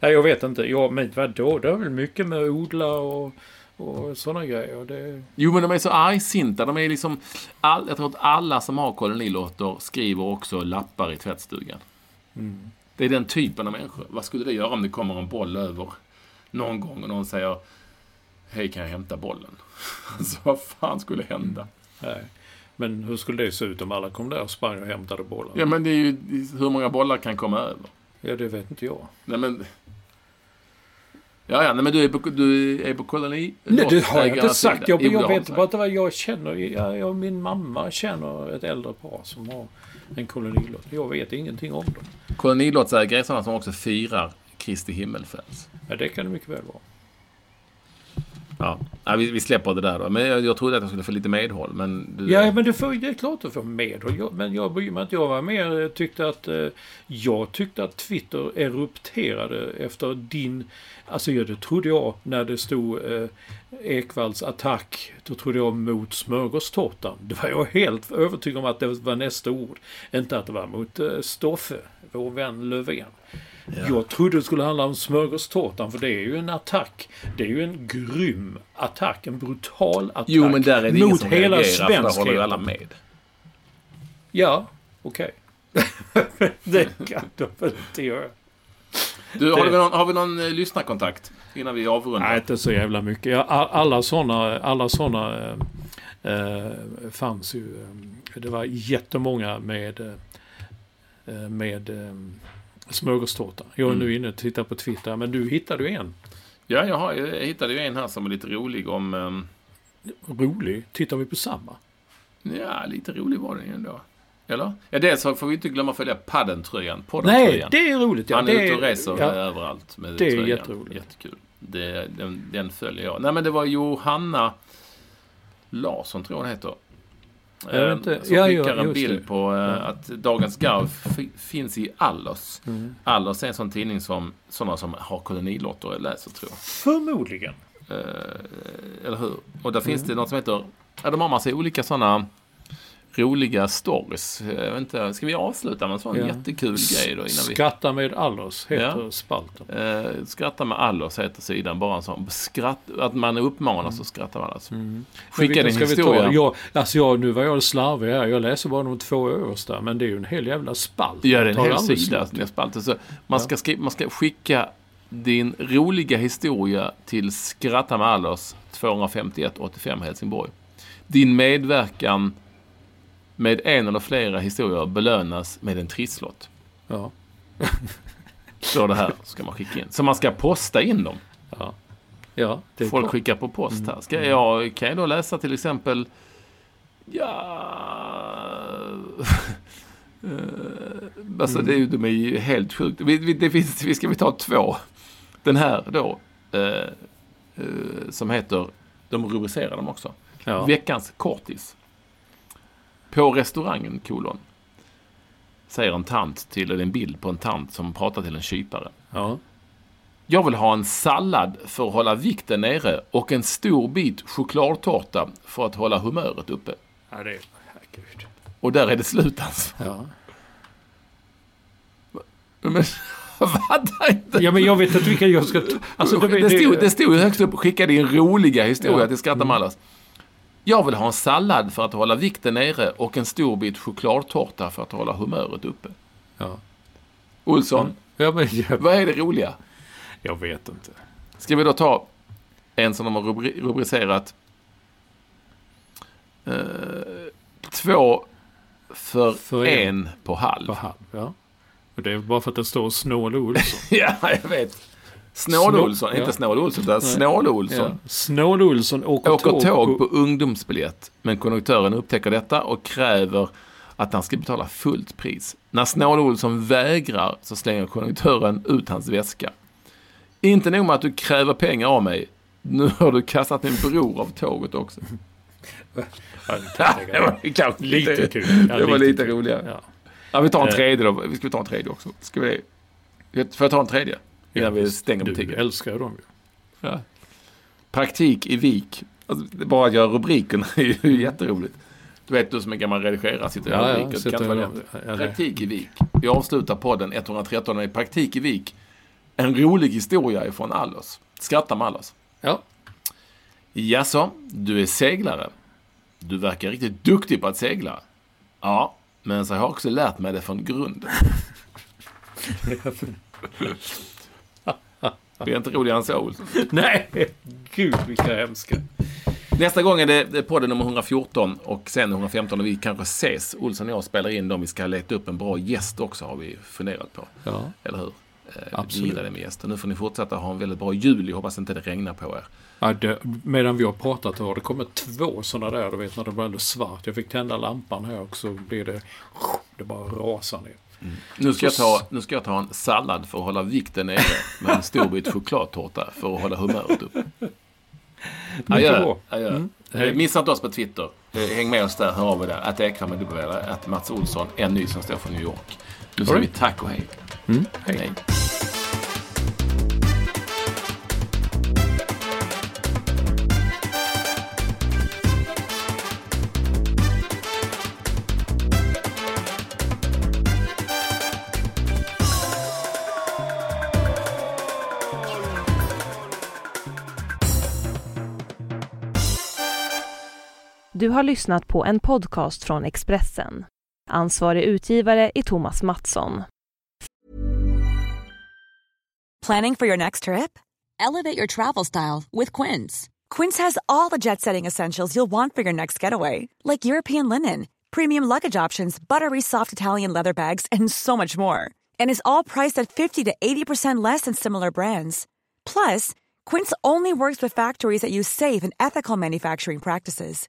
Nej, jag vet inte. Ja, men vadå? Det är väl mycket med att odla och, och sådana grejer. Det, Jo, men de är så argsinta. De är liksom... All, jag tror att alla som har kolonilotter skriver också lappar i tvättstugan. mm. Det är den typen av människor. Vad skulle det göra om det kommer en boll över någon gång och någon säger Hej, kan jag hämta bollen? Alltså, vad fan skulle hända? Nej. Men hur skulle det se ut om alla kom där och sprang och hämtade bollen? Ja, men det är ju... Hur många bollar kan komma över? Ja, det vet inte jag. Nej, men... Ja, ja, nej, men du är på, du är på koloni... Nej, det har jag inte sagt. Jag, jag vet bara att vad jag känner. Jag, jag, min mamma känner ett äldre par som har en kolonilott. Jag vet ingenting om dem. Kolonilottsägare är sådana som också firar Kristi himmelfärds. Ja, det kan det mycket väl vara. Ja, ja vi, vi släpper det där då. Men jag, jag trodde att jag skulle få lite medhåll. Men du, Ja, men det, får, det är klart du får medhåll. Jag, men jag bryr mig inte. Jag var mer eh, tyckte att... Eh, jag tyckte att Twitter erupterade efter din... Alltså ja, det trodde jag när det stod eh, Ekvalls attack. Då trodde jag mot smörgåstårtan. Det var jag helt övertygad om att det var nästa ord. Inte att det var mot eh, Stoffe, vår vän Löfven. Jag trodde det skulle handla om smörgåstårtan för det är ju en attack. Det är ju en grym attack. En brutal attack. Jo, men där är det mot som hela reagerar, för där håller svenskheten. alla med. Ja, okej. det kan de väl inte göra. Du, har, Det- vi någon, har vi någon eh, lyssnarkontakt innan vi avrundar? Nej, inte så jävla mycket. Ja, all- alla sådana alla såna, eh, eh, fanns ju. Eh, det var jättemånga med, med smörgåstårta. Jag är Mm. nu inne och tittar på Twitter, men du hittade ju en. Ja, jag, har, jag hittade ju en här som är lite rolig om... ehm, Rolig. Tittar vi på samma? Ja, lite rolig var den ju ändå. Eller? Ja, dels får vi inte glömma att följa paddentröjan. Nej, det är roligt. Ja, Han är det ute och reser ja. överallt med Det är tröjan. jätteroligt. Jättekul. Det, den, den följer jag. Nej, men det var Johanna Larsson, tror jag hon heter. Jag vet Eh, inte. Som Ja, skickar ja, en bild det. på eh, att Dagens Garv fi- finns i Allers. Mm. Allers är en sån tidning som sådana som har kolonilotter läser, tror jag. Förmodligen. Eh, eller hur? Och där finns det Mm. något som heter... Ja, de har massa olika sådana roliga stories. Jag vet inte, ska vi avsluta med en sån Ja. jättekul grej då innan vi... Skratta med Allers heter Ja. spalten. Eh, skratta med Allers heter sidan. Bara en sån skratt... Att man uppmanas att skratta med Allers. Men Skicka din historia. Jag, alltså jag, nu var jag slarvig här. Jag läser bara de två översta. Men det är ju en hel jävla spalt. Gör det en Tar hel sida. spalten. Så man, ska skri- man ska skicka din roliga historia till Skratta med Allers 251 85 Helsingborg. Din medverkan med en eller flera historier belönas med en trisslott. Ja. Står det här, ska man skicka in. Så man ska posta in dem. Ja. Ja, det Folk klart. skickar på post här. Ska jag, kan jag då läsa till exempel... Ja... Eh, alltså det är ju, de är ju helt sjukt. Vi, vi, det finns, vi ska vi ta två. Den här då. eh, eh, som heter, de rubricerar dem också. Ja. Veckans kortis. På restaurangen, kolon. Säger en tant till, eller en bild på en tant som pratar till en kypare. Ja. Jag vill ha en sallad för att hålla vikten nere och en stor bit chokladtårta för att hålla humöret uppe. ja, det är... Herregud. Och där är det slut alltså. Ja. Men fattar inte. ja, men jag vet inte vilka jag ska. Alltså, det, det, stod, det stod högst upp, skicka din roliga historia Ja. till Skratta Mallas. Jag vill ha en sallad för att hålla vikten nere och en stor bit chokladtårta för att hålla humöret uppe. Ja. Olsson, Ja, men jag, vad är det roliga? jag vet inte. Ska vi då ta en som de har rubri- rubricerat eh, Två för, För en, en. på halv. På halv, ja. Och det är bara för att det står Snål Olsson. ja, jag vet. Snål Snå- ja. inte Snål Olsson, utan Snål Olsson. ja. Snål Olsson åker, Åker tåg, tåg på... på ungdomsbiljett, men konduktören upptäcker detta och kräver att han ska betala fullt pris. När Snål Olsson vägrar så slänger konduktören ut hans väska. Inte nog med att du kräver pengar av mig, nu har du kastat min bror av tåget också. Ja, det var kanske Lite kul. Ja, det var lite kul. roligare. Ja. Ja, vi tar en Eh. tredje då. Vi ska ta en tredje också. Ska vi? Får jag ta en tredje? Innan vi stänger Du butiken. älskar ju dem ju. Ja. Praktik i Vik. Alltså, bara att göra rubriken är ju jätteroligt. Du vet, du som är gammal redigerare sitter Ja, gör ja, rubriker. Det sitter ja, det- Praktik i Vik. Vi avslutar podden 113 med Praktik i Vik. En rolig historia ifrån Allers. Skratta med Allers. Ja. Jaså, du är seglare? Du verkar riktigt duktig på att segla. Ja, men så har jag också lärt mig det från grunden. Det är inte roligare än så. Nej, gud vilka hemska. Nästa gång är det podden nummer 114 och sen 115 och vi kanske ses. Olsson och jag spelar in dem. Vi ska leta upp en bra gäst också har vi funderat på. Ja. Eller hur? Eh, Absolut. Vi gillar det med gäster. Nu får ni fortsätta ha en väldigt bra jul. Jag hoppas inte det regnar på er. Ja, det, medan vi har pratat har det kommit två sådana där, du vet när det blir alldeles svart. Jag fick tända lampan här och så blir det... Det bara rasar ner. Nu ska, jag ta, nu ska jag ta en sallad för att hålla vikten nere med en stor bit chokladtårta för att hålla humöret uppe. Adjö. adjö. Eh, Missa inte oss på Twitter. Eh, Häng med oss där, hör av er där. Att Ekvall med W att Mats Olsson, en ny som står för New York. Nu säger vi tack och hej. hej. hej. Du har lyssnat på en podcast från Expressen. Ansvarig utgivare är Thomas Mattsson. Planning for your next trip? Elevate your travel style with Quince. Quince has all the jet setting essentials you'll want for your next getaway, like European linen, premium luggage options, buttery soft Italian leather bags, and so much more. And is all priced at 50 to 80% less than similar brands. Plus, Quince only works with factories that use safe and ethical manufacturing practices.